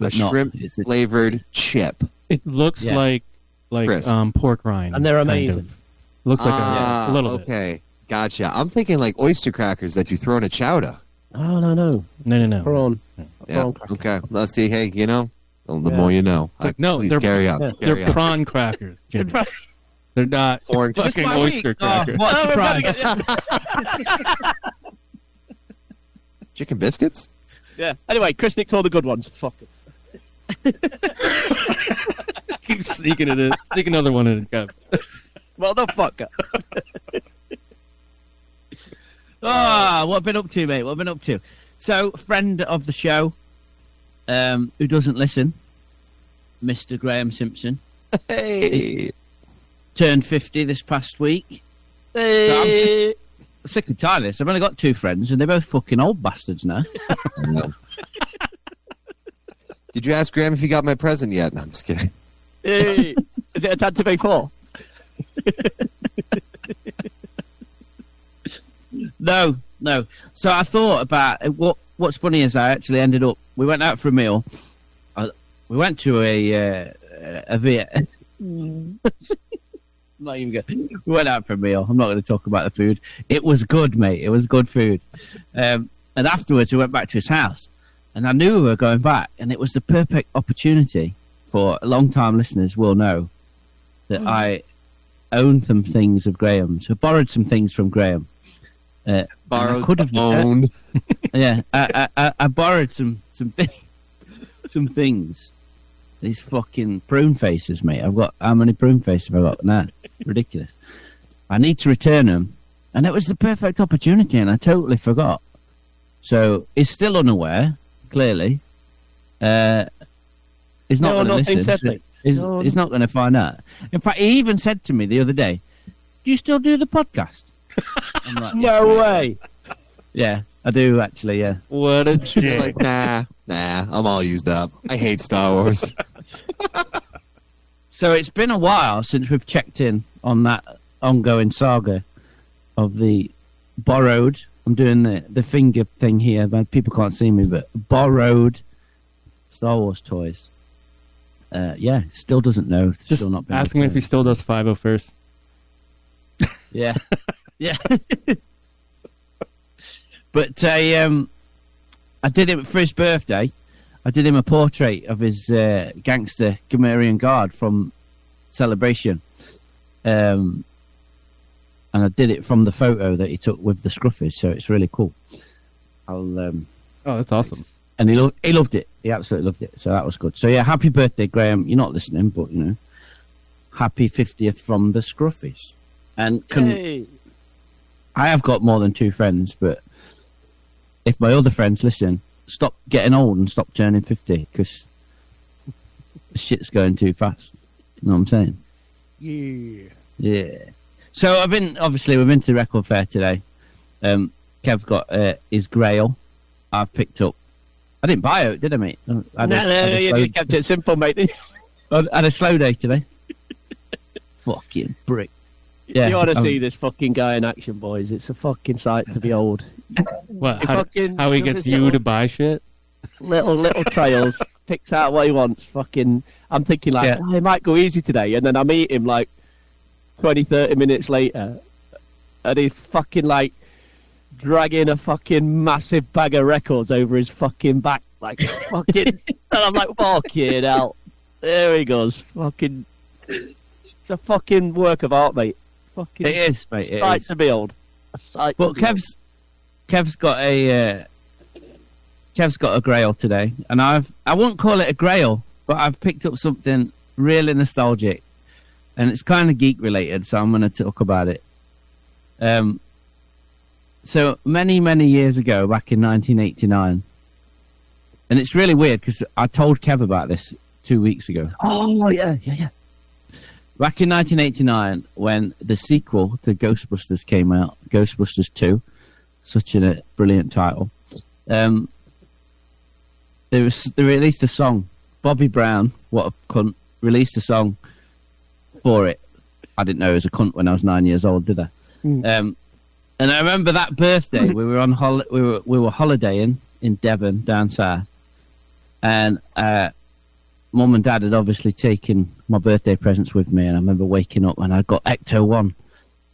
a shrimp it's a- flavored chip. It looks Yeah. like like Crisp. um pork rind, And they're kind amazing. of. Looks like ah, a, a little bit. Okay, gotcha. I'm thinking like oyster crackers that you throw in a chowder. Oh no no. No, no, no. Prawn. Yeah. Prawn cracker. Okay. Let's see. Hey, you know, the the Yeah. more you know. It's like, no, Please they're- carry on. yeah, They're on. prawn crackers, Jimmy. They're not Porn- Is this fucking my week? oyster Oh, crackers. what a surprise. chicken biscuits. Yeah. Anyway, Chris nicked all the good ones. Fuck it. Keep sneaking it in. Sneak another one in, Kev. Well, the fuck. Ah, what have been up to, mate? What have been up to? So, friend of the show, um, who doesn't listen, Mr. Graham Simpson, Hey. turned 50 this past week. So I'm sick, sick and tired of this. I've only got two friends, and they're both fucking old bastards now. Did you ask Graham if he got my present yet? No, I'm just kidding. Hey, is it a tad to be four? No, no. So I thought about uh, what. What's funny is I actually ended up. We went out for a meal. I, we went to a uh, a Viet. not even good. We went out for a meal. I'm not going to talk about the food. It was good, mate. It was good food. Um, and afterwards, we went back to his house, and I knew we were going back, and it was the perfect opportunity for long-time listeners will know that I owned some things of Graham's. I borrowed some things from Graham. Uh, Borrowed, could have- owned. yeah, I, I, I, I borrowed some some things, some things. These fucking prune faces, mate. I've got how many prune faces have I got? Nah, ridiculous. I need to return them, and it was the perfect opportunity, and I totally forgot. So he's still unaware, clearly. Uh, he's not No, going to listen. said, mate. he's, No, he's not going to find out. In fact, he even said to me the other day, "Do you still do the podcast?" I'm like, No way. yeah, I do actually. Yeah. What a You're dick. like, nah, nah, I'm all used up. I hate Star Wars. So it's been a while since we've checked in on that ongoing saga of the borrowed. I'm doing the, the finger thing here, but people can't see me. But borrowed Star Wars toys. Uh, yeah, still doesn't know. Just still not ask him if he still does 501st. Yeah, yeah. but I um, I did it for his birthday. I did him a portrait of his uh, gangster Gamorrean guard from Celebration, um, and I did it from the photo that he took with the scruffies. So it's really cool. I'll um, Oh, that's awesome. and he lo- he loved it. He absolutely loved it. So that was good. So yeah, happy birthday, Graham. You're not listening, but you know, happy fiftieth from the Scruffies. And can, Hey. I have got more than two friends, but if my other friends listen, stop getting old and stop turning fifty because shit's going too fast. You know what I'm saying? Yeah. Yeah. So I've been obviously we've been to the record fair today. Um, Kev got uh, his Grail. I've picked up. I didn't buy it, did I, mate? I had a- No, had no, a you, slow- you kept it simple, mate. didn't? I had a slow day today. Fucking brick. Yeah, you want to um, see this fucking guy in action, boys? It's a fucking sight to behold. What? How, fucking how he gets you little- to buy shit? little little trails, picks out what he wants. Fucking, I'm thinking like, Yeah. oh, he might go easy today, and then I meet him like 20, 30 minutes later, and he's fucking like dragging a fucking massive bag of records over his fucking back, like fucking. and I'm like, fucking hell, there he goes, fucking. It's a fucking work of art, mate. Fucking It is, mate. It sight to behold. A sight behold. Kev's Kev's got a uh, Kev's got a Grail today, and I've I won't call it a Grail, but I've picked up something really nostalgic, and it's kind of geek related, so I'm going to talk about it. Um, so many many years ago, back in 1989, and it's really weird because I told Kev about this two weeks ago. Oh yeah, yeah, yeah. Back in 1989, when the sequel to Ghostbusters came out, Ghostbusters 2, such a brilliant title, um, there was they released a song. Bobby Brown, what a cunt, released a song for it. I didn't know he was a cunt when I was nine years old, did I? Um, and I remember that birthday we were on hol- we were we were holidaying in Devon down south, and uh, mum and dad had obviously taken my birthday presents with me, and I remember waking up and I got Ecto One,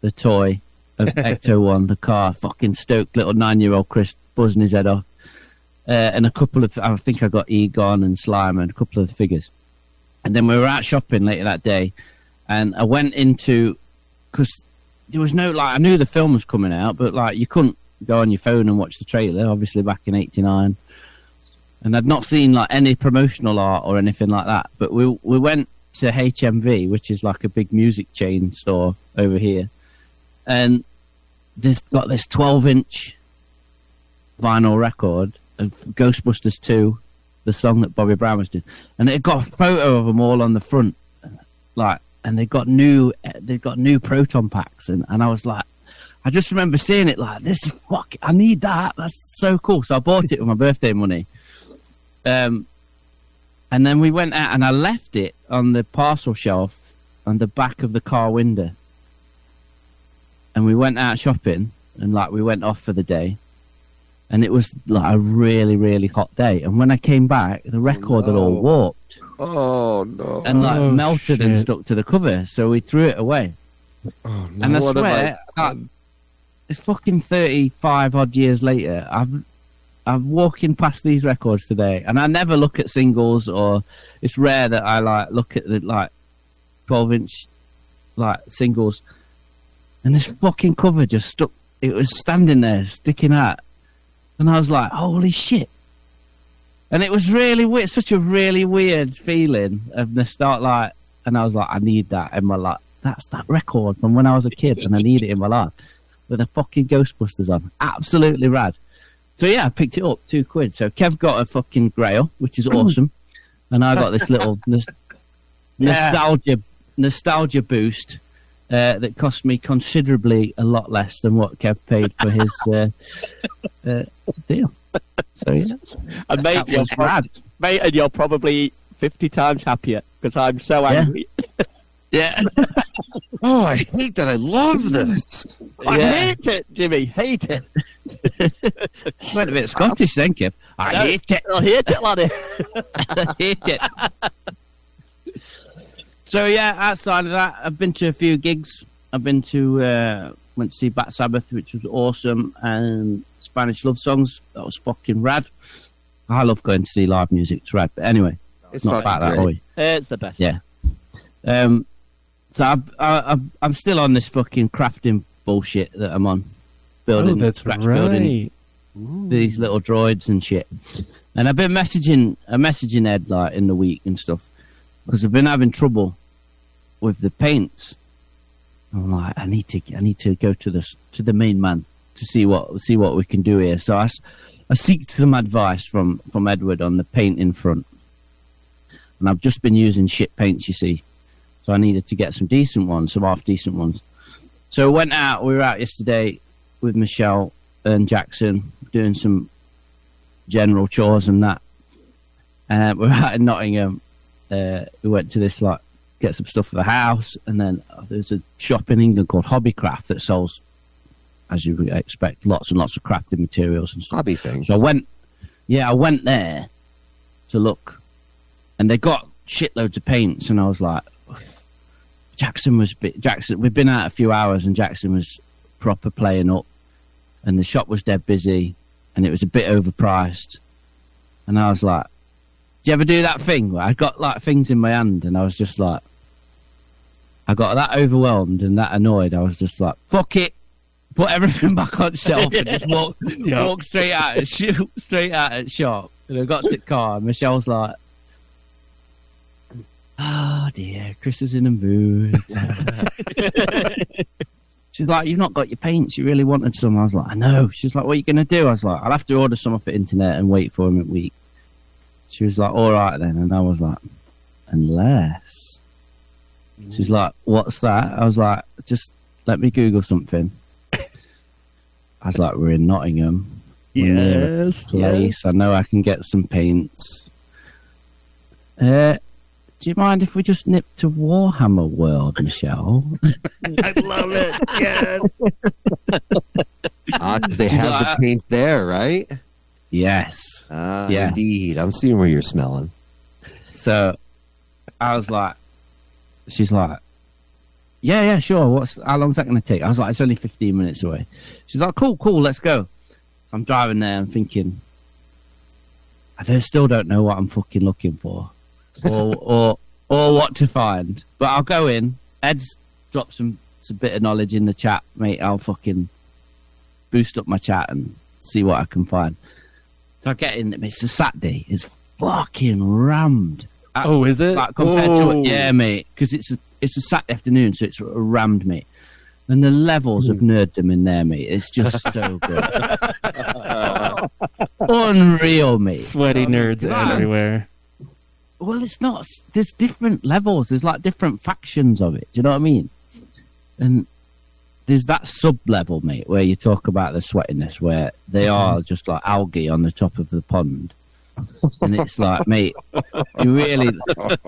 the toy of Ecto One, the car, fucking stoked little nine year old Chris buzzing his head off, uh, and a couple of I think I got Egon and Slime and a couple of the figures, and then we were out shopping later that day, and I went into because there was no like I knew the film was coming out, but like you couldn't go on your phone and watch the trailer. Obviously, back in '89 and I'd not seen like any promotional art or anything like that. But we we went to HMV, which is like a big music chain store over here, and this got this 12 inch vinyl record of Ghostbusters 2, the song that Bobby Brown was doing, and it got a photo of them all on the front, like, and they got new, they got new proton packs, and, and I was like, I just remember seeing it like this. is Fuck, I need that. That's so cool. So I bought it with my birthday money. Um, and then we went out, and I left it on the parcel shelf on the back of the car window. And we went out shopping, and like we went off for the day, and it was like a really, really hot day. And when I came back, the record had all warped Oh no! and like Oh, melted and stuck to the cover. So we threw it away. oh, no. And I What swear, I- that- it's fucking thirty-five odd years later. I've I'm walking past these records today, and I never look at singles, or it's rare that I like look at the like twelve-inch like singles, and this fucking cover just stuck. It was standing there, sticking out, and I was like, "Holy shit!" And it was really weird, such a really weird feeling of the start, like, and I was like, "I need that in my life." That's that record from when I was a kid, and I need it in my life with the fucking Ghostbusters on. Absolutely rad. So yeah, I picked it up, two quid. So Kev got a fucking Grail, which is awesome, and I got this little nos- nostalgia nostalgia boost uh, that cost me considerably a lot less than what Kev paid for his uh, uh, deal. So yeah, And mate, you're was prob- mate, and you're probably fifty times happier because I'm so angry. Yeah, Oh, I hate that. I love this. I Yeah. hate it, Jimmy. Hate it. went a bit Scottish then, Kev. I No, hate it. I hate it, laddie. I hate it. so yeah, outside of that, I've been to a few gigs. I've been to uh, went to see Bat Sabbath, which was awesome, and Spanish love songs. That was fucking rad. I love going to see live music. It's rad. But anyway, It's not about that, great. are we? It's the best. Yeah. Um, so I, I, I, I'm still on this fucking crafting bullshit that I'm on. Building, oh, that's right. building these little droids and shit. And I've been messaging, uh, messaging Ed like in the week and stuff because I've been having trouble with the paints. I'm like, I need to, I need to go to this to the main man to see what see what we can do here. So I seek some advice from from Edward on the paint in front, and I've just been using shit paints, you see. So I needed to get some decent ones, some half decent ones. So I went out. We were out yesterday with Michelle and Jackson doing some general chores and that. Uh, we were out in Nottingham. Uh, we went to this like get some stuff for the house, and then uh, there's a shop in England called Hobbycraft that sells, as you would expect, lots and lots of crafting materials and stuff. Hobby things. So I went, yeah, I went there to look, and they got shitloads of paints, and I was like, Jackson was bit, Jackson. We've been out a few hours, and Jackson was proper playing up, and the shop was dead busy, and it was a bit overpriced, and I was like, "Do you ever do that thing where I got like things in my hand, and I was just like." I got that overwhelmed and that annoyed. I was just like, "Fuck it, put everything back on shelf and just walk, walk straight out and shoot straight out at shop. And I got to the car and Michelle's like, Oh dear, Chris is in a mood. She's like, You've not got your paints, you really wanted some. I was like, I know. She's like, What are you gonna do? I was like, I'll have to order some off the internet and wait for him a week. She was like, Alright then and I was like, Unless She's like, What's that? I was like, Just let me Google something. I was like, We're in Nottingham. We're near a Yes. place. I know I can get some paints. Uh, do you mind if we just nip to Warhammer World, Michelle? I love it. Yes. Ah, 'cause they have the paint there, right? yes. Ah, Yeah. indeed. I'm seeing where you're smelling. So I was like, she's like, yeah, yeah, sure. What's how long's that going to take? I was like, it's only 15 minutes away. She's like, cool, cool, let's go. So I'm driving there. I'm thinking, I still don't know what I'm fucking looking for, or or or what to find. But I'll go in. Ed's dropped some some bit of knowledge in the chat, mate. I'll fucking boost up my chat and see what I can find. So I get in. It's a Saturday. It's fucking rammed. Oh, is it? Like compared to Oh. yeah, mate, because it's a it's a Saturday afternoon, so it's rammed, me. And the levels of hmm. nerddom in there, mate, it's just so good. Unreal, mate. Sweaty nerds God. everywhere. Well, it's not. There's different levels. There's like different factions of it. Do you know what I mean? And there's that sub level, mate, where you talk about the sweatiness, where they mm-hmm. are just like algae on the top of the pond. And it's like, mate, you really.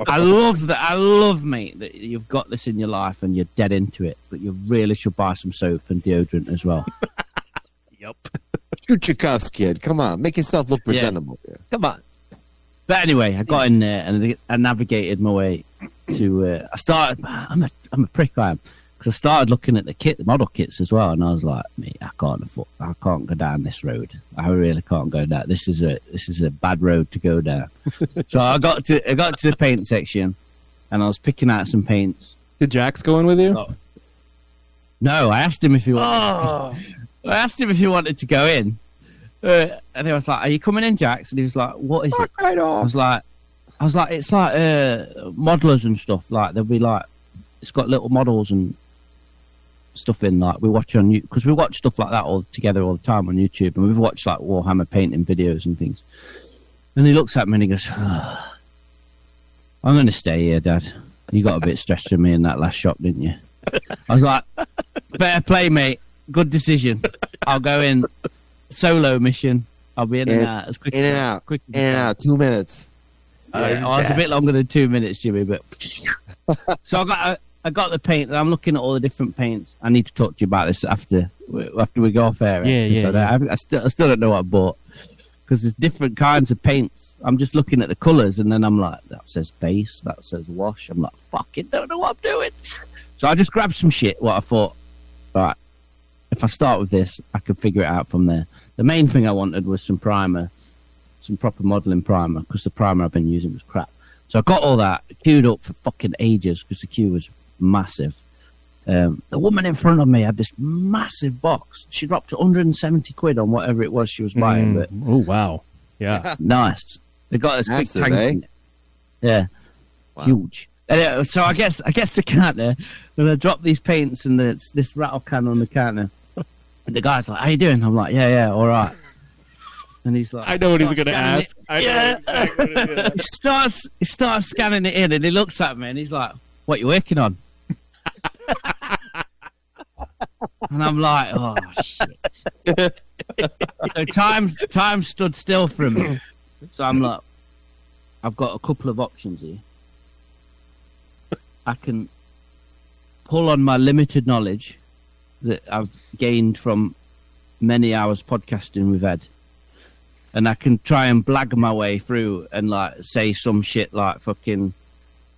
I love that. I love, mate, that you've got this in your life and you're dead into it. But you really should buy some soap and deodorant as well. yep. Shoot your cuffs, kid. Come on, make yourself look presentable. Yeah. Come on. But anyway, I got in there and I navigated my way to. Uh, I started. I'm a I'm a prick. I am because I started looking at the kit, the model kits as well, and I was like, mate, I can't afford. I can't go down this road. I really can't go down. This is a this is a bad road to go down. so I got to I got to the paint section, and I was picking out some paints. Did Jax go in with you? Oh. No, I asked him if he wanted. I asked him if he wanted to go in, uh, and he was like, "Are you coming in, Jax?" And he was like, "What is it?" Right I was like, I was like, it's like uh, modelers and stuff. Like they'll be like, it's got little models and stuff in. Like we watch on you because we watch stuff like that all together all the time on YouTube, and we've watched like Warhammer painting videos and things. And he looks at me and he goes, "Ah, "I'm going to stay here, Dad. You got a bit stressed with me in that last shop, didn't you?" I was like, "Fair play, mate. Good decision. I'll go in solo mission. I'll be in, In- and out as quick In and out. quick In and can." out. Two minutes. Uh, I was a bit longer than two minutes, Jimmy, but so I got I, got the paint. and I'm looking at all the different paints. I need to talk to you about this after after we go off air. Yeah, yeah, So yeah. I, I still I still don't know what I bought because there's different kinds of paints. I'm just looking at the colours, and then I'm like, that says base, that says wash. I'm like, fucking don't know what I'm doing. So I just grabbed some shit. What I thought, right, if I start with this, I could figure it out from there. The main thing I wanted was some primer, some proper modelling primer, because the primer I've been using was crap. So I got all that queued up for fucking ages because the queue was massive. Um, the woman in front of me had this massive box. She dropped 170 quid on whatever it was she was buying, but Mm. Oh wow. Yeah. nice. They got this Massive, big tank. eh? in it. Yeah, huge. Anyway, so I guess I guess the counter, and I drop these paints and the, this rattle can on the counter. And the guy's like, "How you doing?" I'm like, "Yeah, yeah, all right." And he's like, I know what he's gonna ask. it. I know yeah. exactly what he's gonna he starts he starts scanning it in, and he looks at me and he's like, "What you working on?" and I'm like, "Oh shit!" so time time stood still for minute. So I'm like, "I've got a couple of options here. I can pull on my limited knowledge that I've gained from many hours podcasting with Ed." and I can try and blag my way through and like say some shit like fucking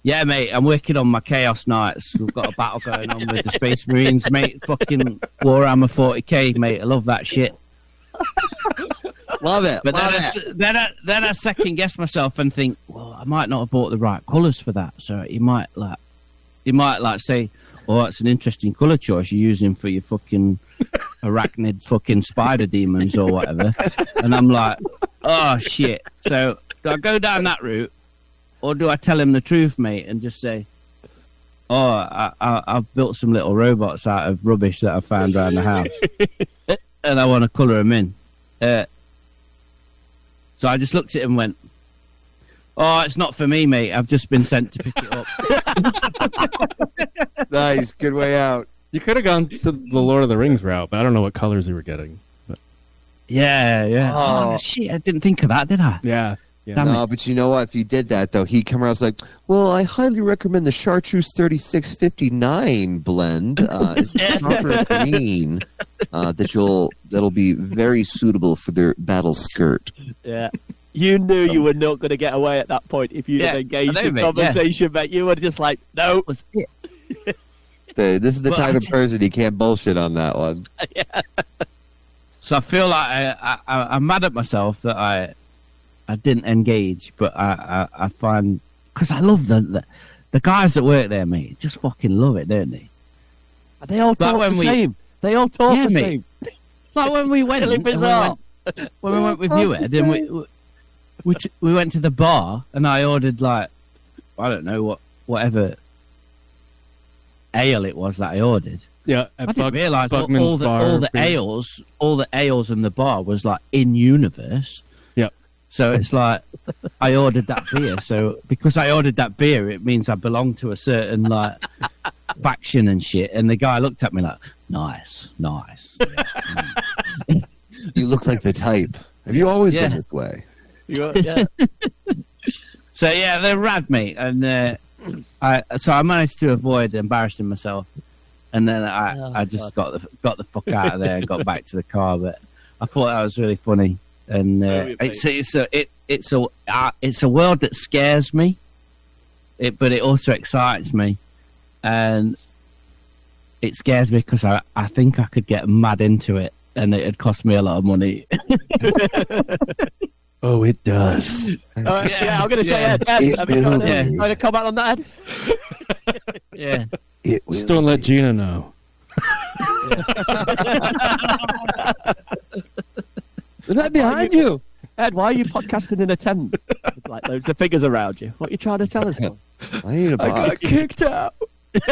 yeah mate I'm working on my chaos knights. We've got a battle going on with the space marines mate. Fucking Warhammer 40k mate. I love that shit. Love it. but then love I, it. s- then I then I second guess myself and think well I might not have bought the right colours for that. So you might like you might like say oh that's an interesting colour choice you're using for your fucking arachnid fucking spider demons or whatever. And I'm like oh shit. So do I go down that route or do I tell him the truth mate and just say oh I, I, I've built some little robots out of rubbish that I found around the house and I want to colour them in uh, so I just looked at him and went, Oh, it's not for me, mate. I've just been sent to pick it up. Nice. Good way out. You could have gone to the Lord of the Rings route, but I don't know what colors you were getting. yeah, yeah. Oh, Oh. shit. I didn't think of that, did I? Yeah. Yeah. No, but you know what? If you did that, though, he'd come around and was like, well, I highly recommend the Chartreuse 3659 blend. Uh, it's darker green uh, that you'll that'll be very suitable for their battle skirt. Yeah. You knew you were not going to get away at that point if you Yeah, had engaged I know, in mate, yeah. conversation, but you were just like, no. Was? The, this is the Well, type I of person he can't bullshit on that one. yeah. So I feel like I, I, I'm mad at myself that I I didn't engage, but I, I, I find because I love the, the the guys that work there, mate. Just fucking love it, don't they? They all talk when the we- same. They all talk Yeah, the mate. same. Like when we went, Really and we bizarre. went when we went with you, Ed, and we we, t- we went to the bar, and I ordered like I don't know what whatever ale it was that I ordered, Yeah, I at didn't realize all, all the bar all the for- ales, all the ales in the bar was like in universe. Yep. So it's like I ordered that beer. So because I ordered that beer, it means I belong to a certain like faction and shit. And the guy looked at me like, "Nice, nice." You look like the type. Have you always Yeah. been this way? You- yeah. So yeah, they're rad, mate. And uh, I so I managed to avoid embarrassing myself, and then I, Oh, I just got the got the fuck out of there and got back to the car. But I thought that was really funny, and uh, it's it's a it, it's a uh, it's a world that scares me, it but it also excites me, and it scares me because I I think I could get mad into it, and it'd cost me a lot of money. Oh, it does. Uh, yeah. I'm going to say Yeah. Ed. Ed, It have you got will a, be. got a comment on that, Ed? yeah. It Just don't let Gina know. They're not behind you. Ed, why are you podcasting in a tent with like loads of figures around you? What are you trying to tell us? I need a box. kicked out.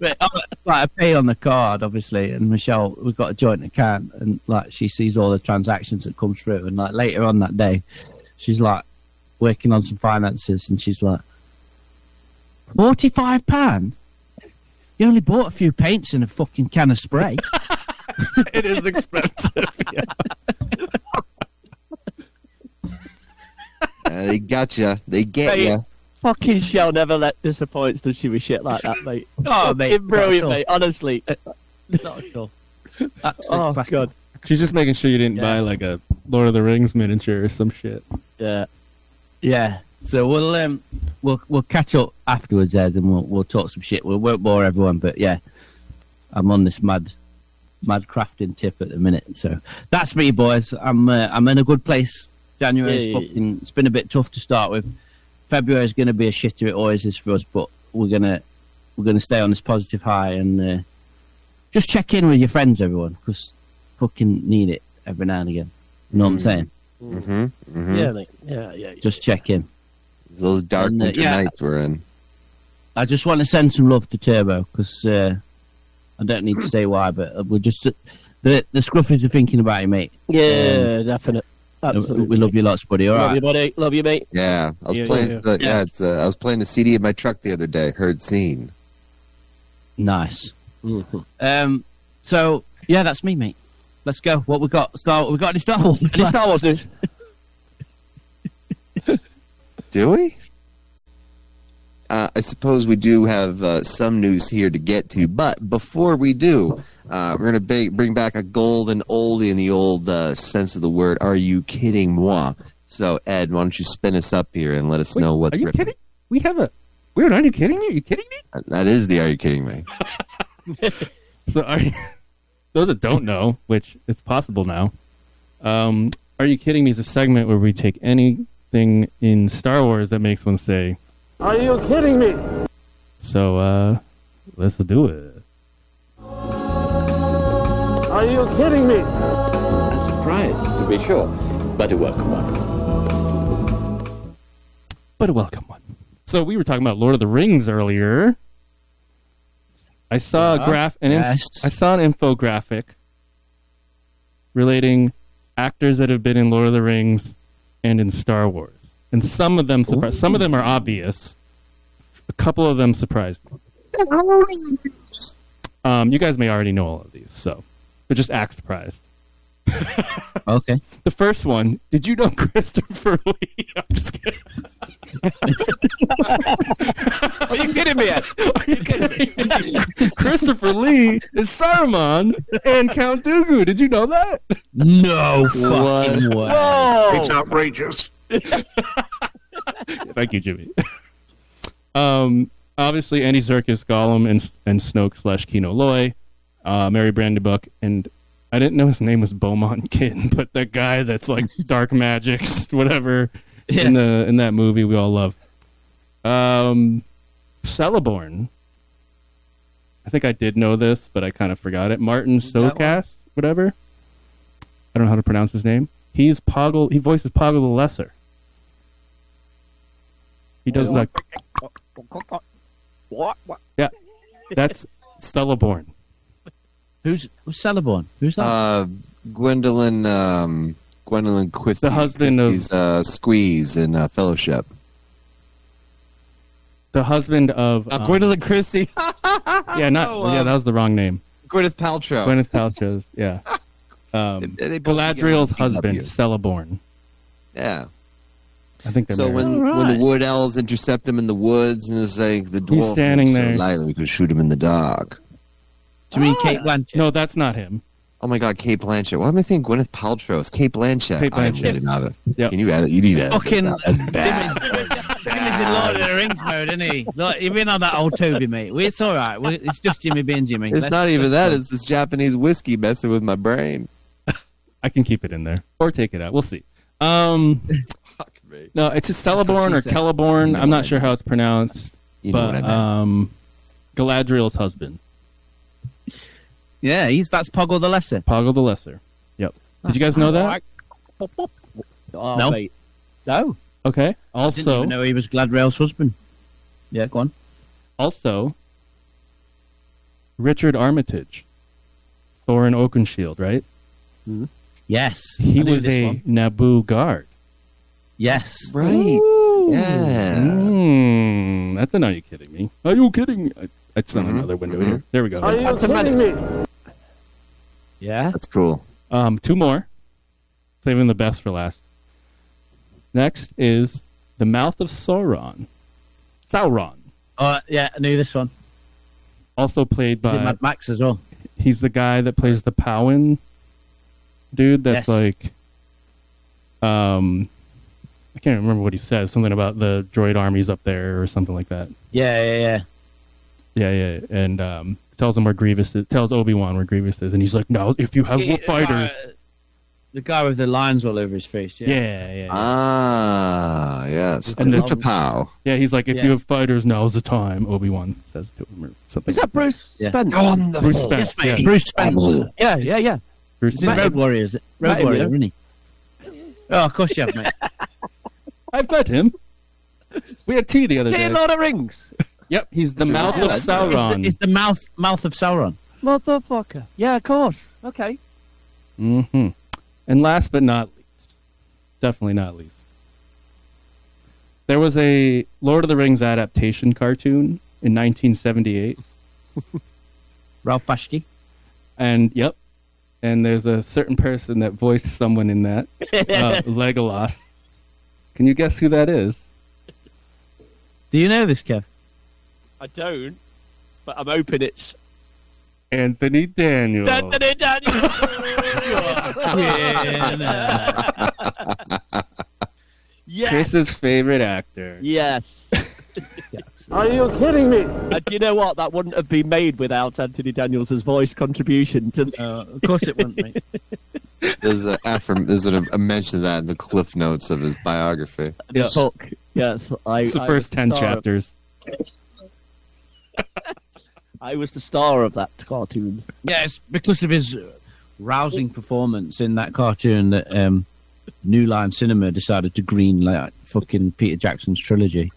But uh, like I pay on the card, obviously, and Michelle, we've got a joint account, and like she sees all the transactions that come through, and like later on that day, she's like working on some finances, and she's like, forty-five pound. You only bought a few paints and a fucking can of spray. it is expensive. Uh, they got you. They get Hey, you. Fucking Shell never let disappoints, does she, with shit like that, mate? Oh, mate, Fucking brilliant, not at all. mate. Honestly. Not at all. Oh, classic. God. She's just making sure you didn't Yeah. buy like a Lord of the Rings miniature or some shit. Yeah. Yeah. So we'll um we'll we'll catch up afterwards, Ed, and we'll we'll talk some shit. We won't bore everyone, but yeah, I'm on this mad mad crafting tip at the minute. So that's me, boys. I'm uh, I'm in a good place. January's Yeah, yeah, fucking. It's been a bit tough to start with. February's going to be a shitter. It always is for us, but we're gonna we're gonna stay on this positive high and uh, just check in with your friends, everyone, because fucking need it every now and again. You know what I'm saying? Mm-hmm. mm-hmm. Yeah, mate. Yeah, yeah. yeah. Just check in. Those dark And, uh, winter yeah. nights we're in. I just want to send some love to Turbo because uh, I don't need to say why, but we're just the the scruffies are thinking about you, mate. Yeah, definite. Um, Absolutely. We love you lots, buddy. All Love right. you, buddy. Love you, mate. Yeah, I was Yeah, playing. yeah, The, yeah, Yeah. it's. Uh, I was playing the CD in my truck the other day. Heard scene. Nice. Mm-hmm. Um. So yeah, that's me, mate. Let's go. What we got? Star. We got any Star Wars? Any Star Wars news? Do we? Uh, I suppose we do have uh, some news here to get to, but before we do, uh, we're going to ba- bring back a golden oldie in the old uh, sense of the word. Are you kidding moi? So, Ed, why don't you spin us up here and let us know what's Are you ripping? kidding? We have a. Weird, are you kidding me? Are you kidding me? That is the Are you kidding me? So, are you, those that don't know, which it's possible now, um, Are You Kidding Me is a segment where we take anything in Star Wars that makes one say, Are you kidding me? so, uh, let's do it. Are you kidding me? A surprise, to be sure, but a welcome one. But a welcome one. So, we were talking about Lord of the Rings earlier. I saw a graph, an inf- I saw an infographic relating actors that have been in Lord of the Rings and in Star Wars, and some of them surprised. Some of them are obvious. A couple of them surprised me. Um, you guys may already know all of these, so but just act surprised. Okay. The first one, did you know Christopher Lee? I'm just kidding. Are you kidding me, Ed? Are you kidding me? Christopher Lee is Saruman and Count Dooku. Did you know that? No fucking way. Whoa! It's outrageous. Thank you, Jimmy. Um, obviously, Andy Serkis, Gollum, and and Snoke slash Kino Loy, uh, Merry Brandybuck, and I didn't know his name was Beaumont Kin, but that guy that's like dark magics, whatever, in the in that movie we all love. Um, Celeborn. I think I did know this, but I kind of forgot it. Martin Socast, whatever. I don't know how to pronounce his name. He's Poggle. He voices Poggle the Lesser. He does like What? What? yeah, that's Celeborn. Who's who's Celeborn? Who's that? Uh, Gwendoline, um, Gwendoline Christie. The husband of- uh, Squeeze in uh, Fellowship. The husband of Uh, um, Gwendoline Christie. Yeah, not Oh, yeah. um, That was the wrong name. Gwyneth Paltrow. Gwyneth Paltrow's. Yeah. Um, They- they Galadriel's husband, PW. Celeborn. Yeah. I think So married. when when the wood elves intercept him in the woods and it's like the dwarf He's standing moves so there. lightly we could shoot him in the dark. Do you mean Cate Blanchett? no, that's not him. Oh my God, Cate Blanchett. Why am I thinking Gwyneth Paltrow? It's Cate Blanchett. Kate I'm Blanchett. not a. Yep. Can you edit? You need to. Fucking that. That's bad. Timmy's, Timmy's in Lord of the Rings mode, isn't he? Look, you've been on that old Toby, mate. It's all right. It's just Jimmy being Jimmy. It's Let's- not even that. go. It's this Japanese whiskey messing with my brain. I can keep it in there or take it out. We'll see. Um, Fuck me. no, it's a what Celeborn or said. Celeborn. You know I'm not sure how it's pronounced, You know but what I meant. um, Galadriel's husband, Yeah, he's that's Poggle the Lesser. Poggle the Lesser. Yep. Did you guys know that? Oh, No. mate. No. Okay. I didn't Also, even know he was Galadriel's husband. Yeah, go on. also, Richard Armitage, Thorin Oakenshield, right? Yes, He was a one. Naboo guard. yes. Right. Yeah. Mm, that's a. Are you kidding me? Are you kidding? me? I- It's on Mhm. another window here. There we go. Are you kidding me? Yeah. That's cool. Um, two more. Saving the best for last. Next is the mouth of Sauron. Sauron, Oh, yeah, I knew this one. also played by. Mad Max as well. He's the guy that plays the Pau'an dude. That's Yes. like. Um, I can't remember what he says. Something about the droid armies up there or something like that. Yeah, yeah, yeah. Yeah, yeah, and um, tells him where Grievous is. Tells Obi Wan where Grievous is, and he's like, "No, if you have He- fighters." uh, the guy with the lines all over his face. Yeah. Yeah, yeah, yeah. Ah, yes. And And the- Chapow. Yeah, he's like, if Yeah. you have fighters, now's the time. Obi Wan says to him, or something. Is that Bruce Yeah. Spence? Bruce Spence? Yes, mate. yeah. Bruce Spence. Yeah, yeah, yeah. Bruce He's in Spence. Road Warriors. Road Met Warrior, yeah. isn't he? Oh, of course you have, mate. I've met him. We had tea the other Yeah, day. Lord of Rings. Yep, he's the mouth of Sauron. It's the mouth mouth of Sauron. Motherfucker. Yeah, of course. Okay. hmm And last but not least, definitely not least, there was a Lord of the Rings adaptation cartoon in 1978, Ralph Bakshi. and yep, and there's a certain person that voiced someone in that, uh, Legolas. Can you guess who that is? Do you know this, Kev? I don't, but I'm hoping it's. Anthony Daniels. Anthony Daniels. yes. Chris's favorite actor. Yes. Are you kidding me? And you know what? That wouldn't have been made without Anthony Daniels' voice contribution to. Uh, of course it wouldn't, mate. There's a affirm- there's a, a mention of that in the cliff notes of his biography. the Yes. book. Yes, I. It's the I first 10 star of- chapters. I was the star of that cartoon. Yes, because of his uh, rousing performance in that cartoon that um, New Line Cinema decided to greenlight fucking Peter Jackson's trilogy.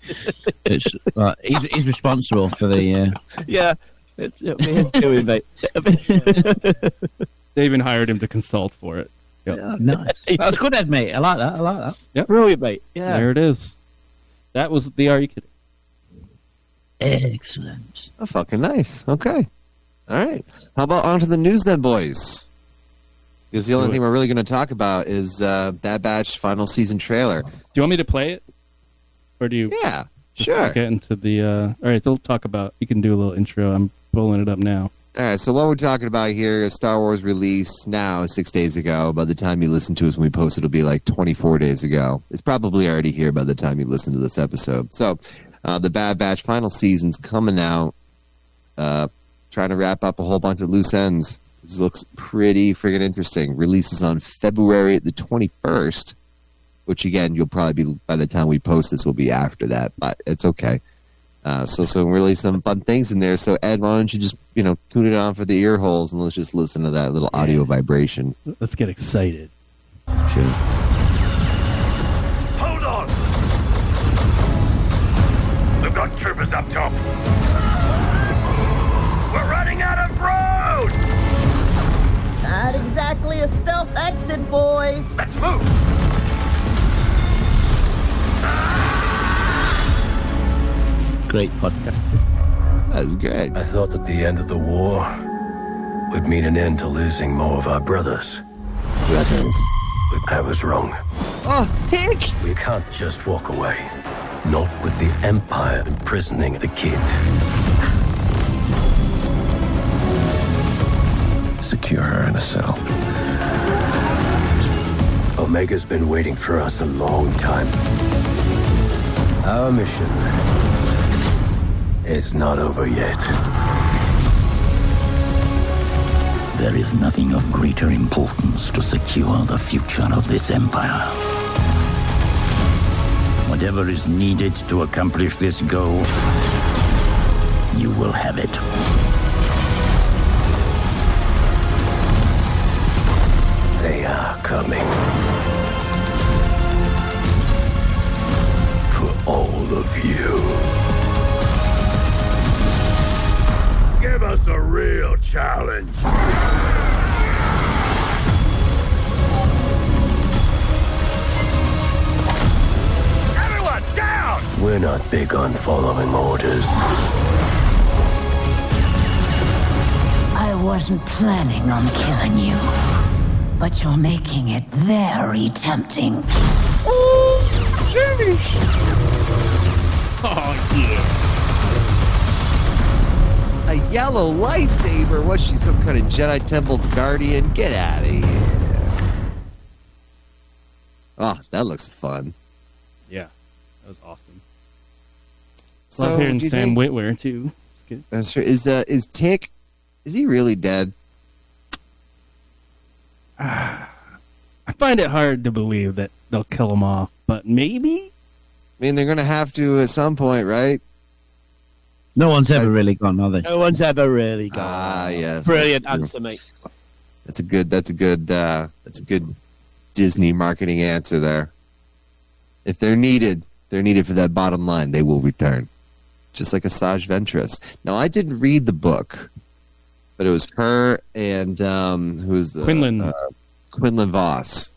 It's uh, he's, he's responsible for the. Uh, Yeah, it's, it's doing, mate. They even hired him to consult for it. Yep. uh, nice. That's good, Ed, mate. I like that. I like that. Yeah, brilliant, mate. Yeah. There it is. That was the Are You Kidding? Excellent. Oh, fucking nice. Okay. All right. How about on to the news then, boys? Because the only thing we're really going to talk about is uh, Bad Batch final season trailer. Do you want me to play it? Or do you Yeah, sure. get into the. Uh... All right, we'll talk about. You can do a little intro. I'm pulling it up now. All right, so what we're talking about here is Star Wars released now six days ago. By the time you listen to us when we post, it'll be like 24 days ago. It's probably already here by the time you listen to this episode. So, uh, the Bad Batch final season's coming out. Uh, trying to wrap up a whole bunch of loose ends. This looks pretty friggin' interesting. Releases on February the 21st, which again, you'll probably be by the time we post this will be after that, but it's okay. Uh, so, so really some fun things in there. So, Ed, why don't you just you know tune it on for the ear holes and let's just listen to that little audio vibration. Let's get excited. Sure. Hold on! We've got troopers up top. We're running out of road! Exactly a stealth exit, boys. Let's move. Great podcast. That was great. I thought that the end of the war would mean an end to losing more of our brothers. Brothers. But I was wrong. Oh, Tick! We can't just walk away. Not with the Empire imprisoning the kid. Secure her in a cell. Omega's been waiting for us a long time. Our mission is not over yet. There is nothing of greater importance to secure the future of this empire. Whatever is needed to accomplish this goal, you will have it. Coming. For all of you. Give us a real challenge. Everyone down! We're not big on following orders. I wasn't planning on killing you, but you're making it very tempting. Oh, Jimmy! Oh, yeah. A yellow lightsaber? Was she some kind of Jedi Temple guardian? Get out of here. Oh, that looks fun. Yeah, that was awesome. So, Love hearing Sam think- Witwer too. That's true. Is uh, is Tech? Is he really dead? I find it hard to believe that they'll kill them all, but maybe. I mean, they're going to have to at some point, right? No one's ever really gone, are they? No one's ever really gone. Ah, yes. Brilliant answer, mate. That's a good. That's a good. Uh, that's a good Disney marketing answer there. If they're needed, they're needed for that bottom line. They will return, just like Asajj Ventress. Now, I didn't read the book, but it was her and um, who's the Quinlan. uh, Quinlan Vos.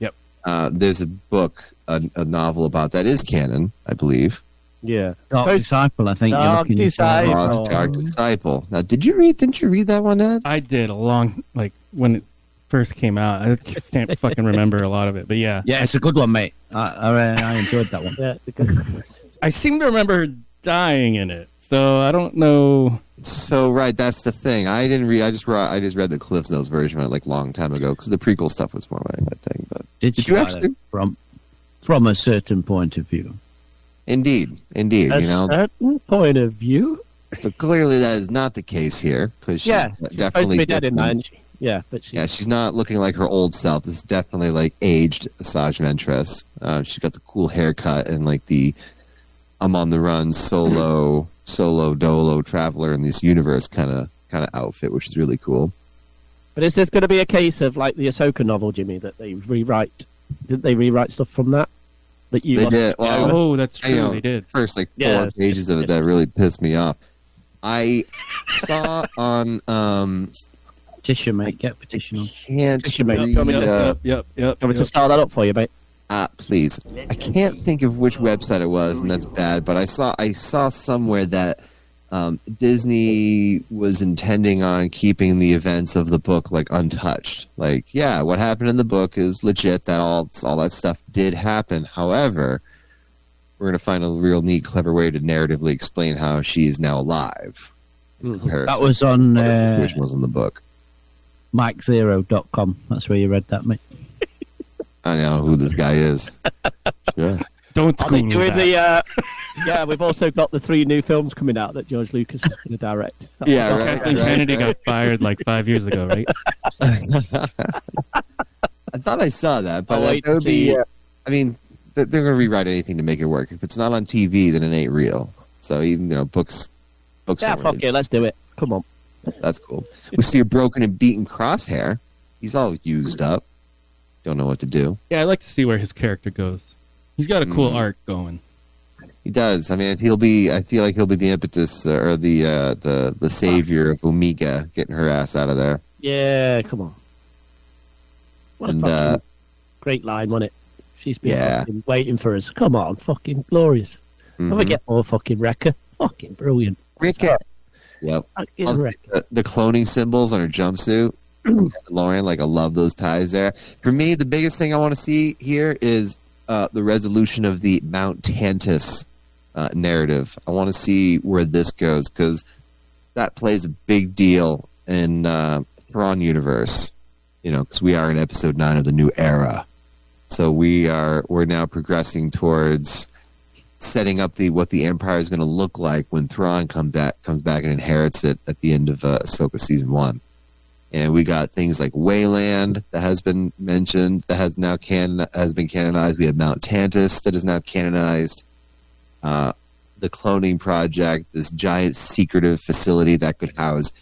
Yep. Uh, there's a book, a, a novel about that is canon, I believe. Yeah. Dark Post- Disciple, I think. you're Dark looking. Disciple. Voss, Dark Disciple. Now, did you read? Didn't you read that one, Ed? I did a long like when it first came out. I can't fucking remember a lot of it, but yeah, Yeah, it's a good one, mate. I, I, I enjoyed that one. Yeah, the good- I seem to remember dying in it. So I don't know. So right, that's the thing. I didn't read. I just read. I just read the Cliff Notes version of it like long time ago because the prequel stuff was more my, thing. But Did, Did you actually? From, from a certain point of view. indeed, indeed, a you know. certain point of view. So clearly that is not the case here because Yeah, to definitely be dead in she? Yeah, but she, Yeah, she's not looking like her old self. This is definitely like aged Asajj Ventress. Uh, she's got the cool haircut and like the I'm on the run solo solo dolo traveler in this universe kind of kind of outfit, which is really cool. But is this going to be a case of like the Ahsoka novel, Jimmy, that they rewrite? Did they rewrite stuff from that? That you They did. Well, Oh, that's I true. know, They did. First, like four Yeah, pages of it that really pissed me off. I saw on um Petition, mate. Get petition on. can't Petition, mate. read, You want to- uh, Yep, yep, yep. Want me to start that up for you, mate? Uh, please. I can't think of which website it was, and that's bad. But I saw I saw somewhere that um, Disney was intending on keeping the events of the book like untouched. Like, yeah, what happened in the book is legit. That all all that stuff did happen. However, we're gonna find a real neat, clever way to narratively explain how she is now alive. That was on to what the uh, situation was in the book. MikeZero.com. That's where you read that, mate. I know who this guy is. Sure. Don't Are they Google doing that. the? Uh, yeah, we've also got the three new films coming out that George Lucas is going to direct. Yeah, That's- right. Kathleen Kennedy got fired like five years ago, right? I thought I saw that, but I'll uh, that would be. it. I mean, they're, they're going to rewrite anything to make it work. If it's not on TV, then it ain't real. So even you know, books, books. Yeah, don't fuck really- it, let's do it. Come on. That's cool. We see a broken and beaten crosshair. He's all used up. Don't know what to do. Yeah, I'd like to see where his character goes. He's got a cool Mm. arc going. He does. I mean, he'll be. I feel like he'll be the impetus uh, or the uh, the the savior of Omega, getting her ass out of there. Yeah, come on. What a fucking uh, great line, wasn't it? She's been Yeah. fucking waiting for us. Come on, fucking glorious. Can we Mhm. get more fucking wrecker? Fucking brilliant. Wrecker. Yep. Fucking wrecker. the, the cloning symbols on her jumpsuit. Lauren, like I love those ties there. For me, the biggest thing I want to see here is uh, the resolution of the Mount Tantiss uh, narrative. I want to see where this goes because that plays a big deal in uh, Thrawn universe. You know, because we are in episode nine of the new era, so we are we're now progressing towards setting up the what the Empire is going to look like when Thrawn back comes back and inherits it at the end of uh, Ahsoka season one. And we got things like Wayland that has been mentioned that has now can has been canonized. We have Mount Tantiss that is now canonized. Uh, the cloning project, this giant secretive facility that could house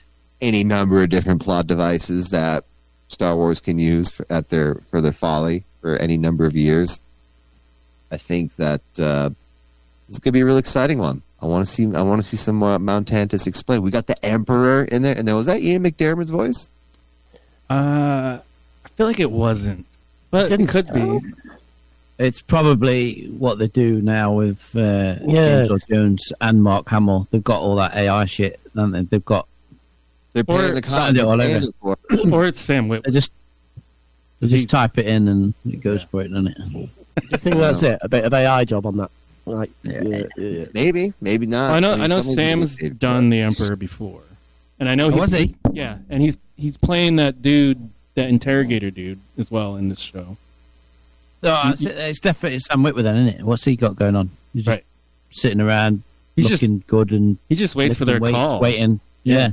any number of different plot devices that Star Wars can use for, at their for their folly for any number of years. I think that uh, this could be a real exciting one. I want to see. I want to see some uh, Mount Tantiss explained. We got the Emperor in there, and then was that Ian McDiarmid's voice? Uh, I feel like it wasn't, but it Didn't could so. be. It's probably what they do now with uh, Yeah. James Earl Jones and Mark Hamill. They've got all that AI shit, haven't they? They've got They're Or paying the signed it all they're paying over. it or it's Sam They just they just type it in and it goes for it, doesn't it? I think that's it? A bit of AI job on that? Like, Yeah. yeah, yeah. Maybe, maybe not. I know. mean, I know. Sam's get paid for done the Emperor before, and I know Oh, was he? Yeah, and he's he's playing that dude, that interrogator dude, as well in this show. No, it's, it's definitely Sam Witwer then, isn't it? What's he got going on? He's just Right. sitting around, He's just looking good and he just waits for their weights, call. waiting. Yeah.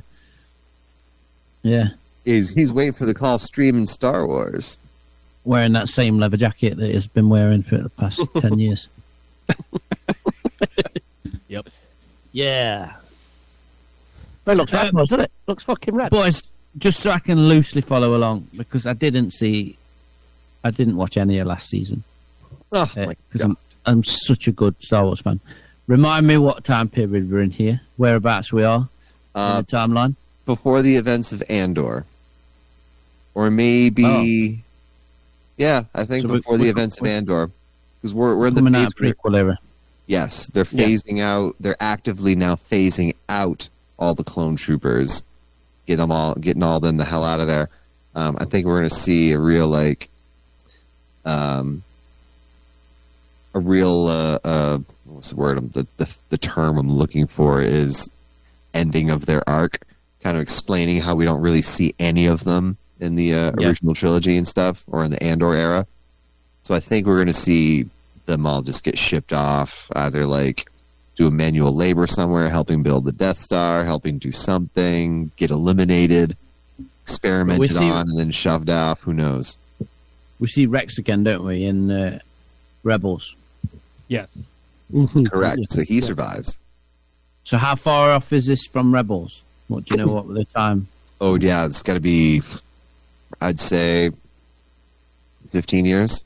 yeah, He's he's waiting for the call streaming Star Wars. wearing that same leather jacket that he's been wearing for the past ten years. Yep. Yeah. But it looks rad, doesn't it? Looks fucking rad. Boys, just so I can loosely follow along because I didn't see, I didn't watch any of last season Oh uh, my god! I'm I'm such a good Star Wars fan. Remind me what time period we're in here, whereabouts we are Uh, in the timeline. before the events of Andor, or maybe, yeah, I think So we- before the we- events of Andor, because we're we're in the phase prequel era. Yes, they're Yeah. phasing out. They're actively now phasing out all the clone troopers, get them all, getting all them the hell out of there. Um, I think we're going to see a real like, um, a real uh, uh, what's the word? The, the the term I'm looking for is ending of their arc, kind of explaining how we don't really see any of them in the uh, Yeah. original trilogy and stuff, or in the Andor era. So I think we're going to see them all just get shipped off, either like do a manual labor somewhere, helping build the Death Star, helping do something, get eliminated, experimented see- on, and then shoved off. Who knows? We see Rex again, don't we? In uh, Rebels. Yes. Correct. So he survives. So how far off is this from Rebels? What do you know? What the time? Oh yeah, it's got to be, I'd say, fifteen years.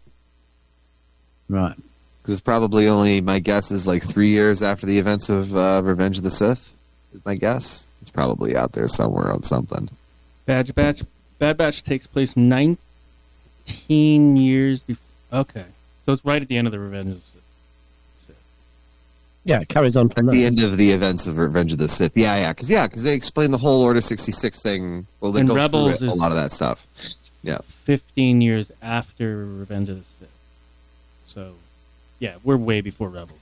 Right. Because it's probably only my guess is like three years after the events of uh, Revenge of the Sith. Is my guess. It's probably out there somewhere on something. Bad Batch. Bad Batch takes place 19 years before. Okay, so it's right at the end of the Revenge of the Sith. Yeah, it carries on from At there. the end of the events of Revenge of the Sith. Yeah, yeah, because yeah, because they explain the whole Order sixty six thing. Well, they And go Rebels through it, is- a lot of that stuff. Yeah, 15 years after Revenge of the Sith. So, yeah, we're way before Rebels.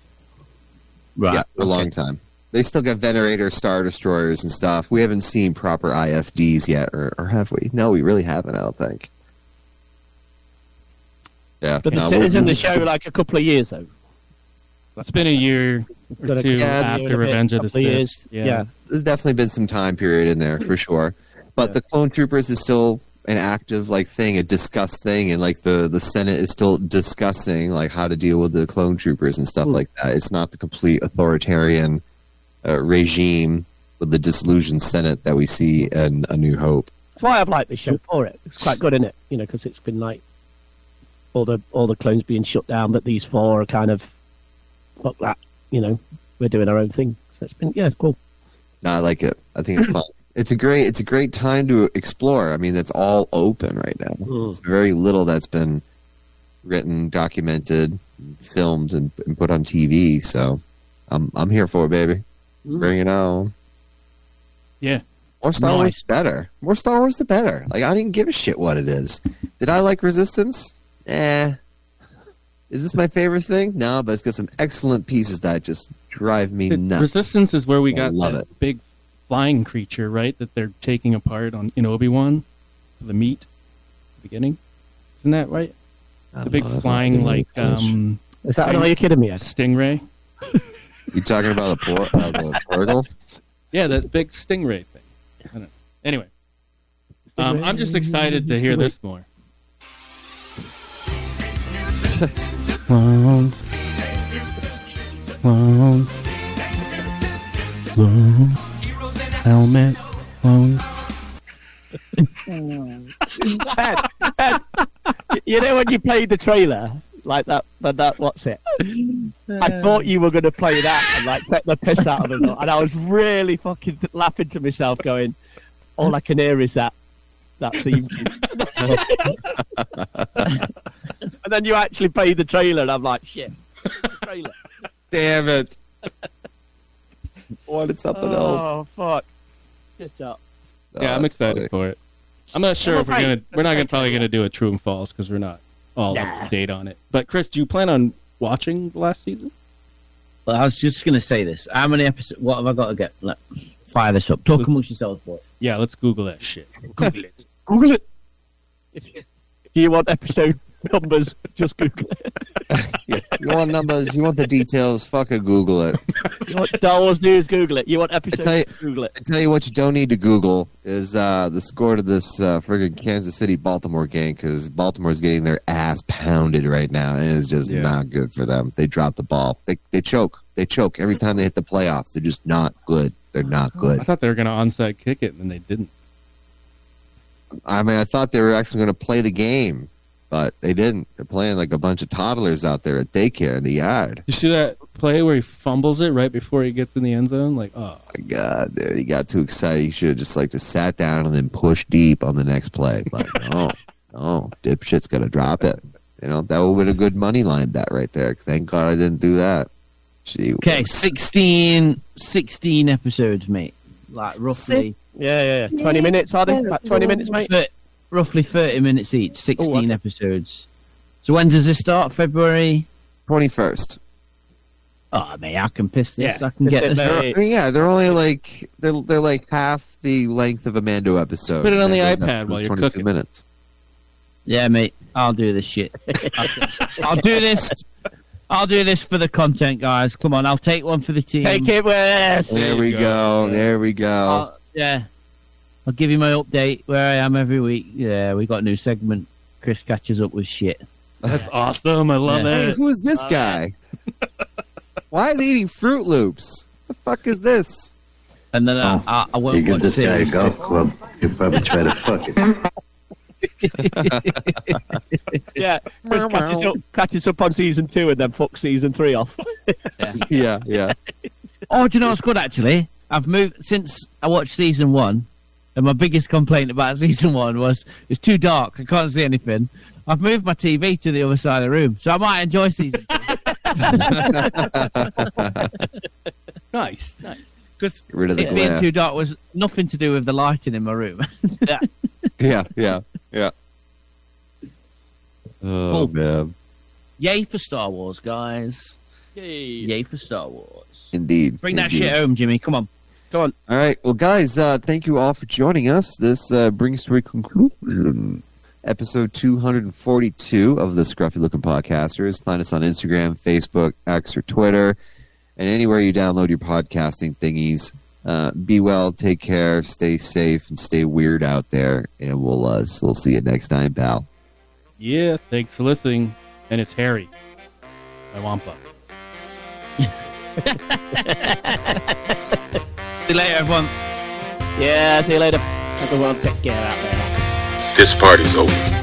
Right. yeah, for a long time. They still got Venator Star Destroyers and stuff. We haven't seen proper ISDs yet, or, or have we? No, we really haven't. I don't think. Yeah, But no, the we'll- it's in the show like a couple of years though. It's been a year or a two Yeah, after and a bit, Revenge of the couple Sith. years. Yeah. there's definitely been some time period in there for sure. But the clone troopers is still an active like thing, a discussed thing, and like the the Senate is still discussing like how to deal with the clone troopers and stuff like that. It's not the complete authoritarian uh, regime with the disillusioned Senate that we see in A New Hope. That's why I've liked this show for it. It's quite good, isn't it? You know, because it's been like all the all the clones being shut down, but these four are kind of fuck that. You know, we're doing our own thing. So it's been yeah, it's cool. No, I like it. I think it's fun. It's a great it's a great time to explore. I mean, that's all open right now. There's very little that's been written, documented, filmed, and, and put on TV. So, I'm I'm here for it, baby. Bring it on. Yeah. More Star Wars, Nice. the better. More Star Wars, the better. Like I didn't give a shit what it is. Did I like Resistance? Eh. Is this my favorite thing? No, but it's got some excellent pieces that just drive me nuts. Resistance is where we I got love that it. big flying creature, right? That they're taking apart on in Obi Wan, the meat, the beginning. Isn't that right? The big know, flying like um. Is that are you kidding me? Ed? Stingray. You talking about the por- uh, the Portal? Yeah, that big stingray thing. I don't know. Anyway, um, I'm just excited to hear this more. Helmet. Clowns. Ed, Ed, you know when you played the trailer like that, but that what's it? I thought you were going to play that and like take the piss out of it, and I was really fucking laughing to myself, going, "All I can hear is that that theme." tune." and then you actually played the trailer, and I'm like, "Shit, trailer." Damn it! Wanted something else. Oh fuck! Get up. yeah, I'm excited for it. I'm not sure I'm if we're gonna we're not gonna probably gonna do a true and false because we're not all up to date on it. But Chris, do you plan on watching the last season? Well, I was just going to say this. How many episodes? What have I got to get? Look, fire this up. Talk amongst yourselves, boy. Yeah, let's Google that shit. Google it. Google it. If you, if you want episode numbers, just Google it. You want numbers? You want the details? Fucking Google it. You want Star Wars news? Google it. You want I episodes? tell you, Google it. I tell you what, you don't need to Google is uh, the score to this uh, friggin' Kansas City Baltimore game because Baltimore's getting their ass pounded right now, and it's just Yeah. not good for them. They drop the ball. They they choke. They choke every time they hit the playoffs. They're just not good. They're not good. I thought they were gonna onside kick it, and then they didn't. I mean, I thought they were actually going to play the game, but they didn't. They're playing like a bunch of toddlers out there at daycare in the yard. You see that play where he fumbles it right before he gets in the end zone? Like, oh, My God, dude, he got too excited. He should have just like just sat down and then pushed deep on the next play. But no, no, dipshit's got to drop it. You know that would have been a good money line bet right there. Thank God I didn't do that. Gee, Okay, 16, 16 episodes, mate. Like roughly, Yeah, yeah, yeah. Twenty minutes, are they? Like Twenty minutes, mate. thir- roughly thirty minutes each. Oh, sixteen okay. episodes. So when does this start? February. twenty first. Oh, mate, I can piss this. Yeah, I can get this. it, I mate. mean, yeah, they're only like they're they're like half the length of a Mando episode. Put it on the iPad episode while you're 22 cooking. minutes. Yeah, mate, I'll do this shit. I'll do this. I'll do this for the content, guys. Come on, I'll take one for the team. Take it west. There we go. There we go. I'll, yeah, I'll give you my update where I am every week. Yeah, we got a new segment. Chris catches up with shit. that's awesome! I love Yeah. Hey, it. who's this guy? Why is they eating Fruit Loops? What the fuck is this? And then I, oh, I, I won't You give this guy a golf club, he'll probably try to fuck it. Yeah, Chris catches up, catches up on season two and then fucks season three off. Yeah, yeah. Oh, do you know what's good actually? I've moved since I watched season one, and my biggest complaint about season one was it's too dark. I can't see anything. I've moved my TV to the other side of the room, so I might enjoy season two. Nice. Because Get rid of it being too dark was nothing to do with the lighting in my room. Yeah, yeah, yeah. Oh Cool. man, Yay for Star Wars, guys! Yay. Yay for Star Wars! indeed. Bring that shit home, Jimmy. Come on. Come on. All right, well, guys, uh, thank you all for joining us. This uh, brings to a conclusion episode 242 of the Scruffy Looking Podcasters. Find us on Instagram, Facebook, X, or Twitter, and anywhere you download your podcasting thingies. Uh, be well, take care, stay safe, and stay weird out there. And we'll uh, we'll see you next time, pal. Yeah, thanks for listening. And it's Harry, my Wampa. See you later, everyone. Yeah, see you later. Everyone, take care out there. This party's over.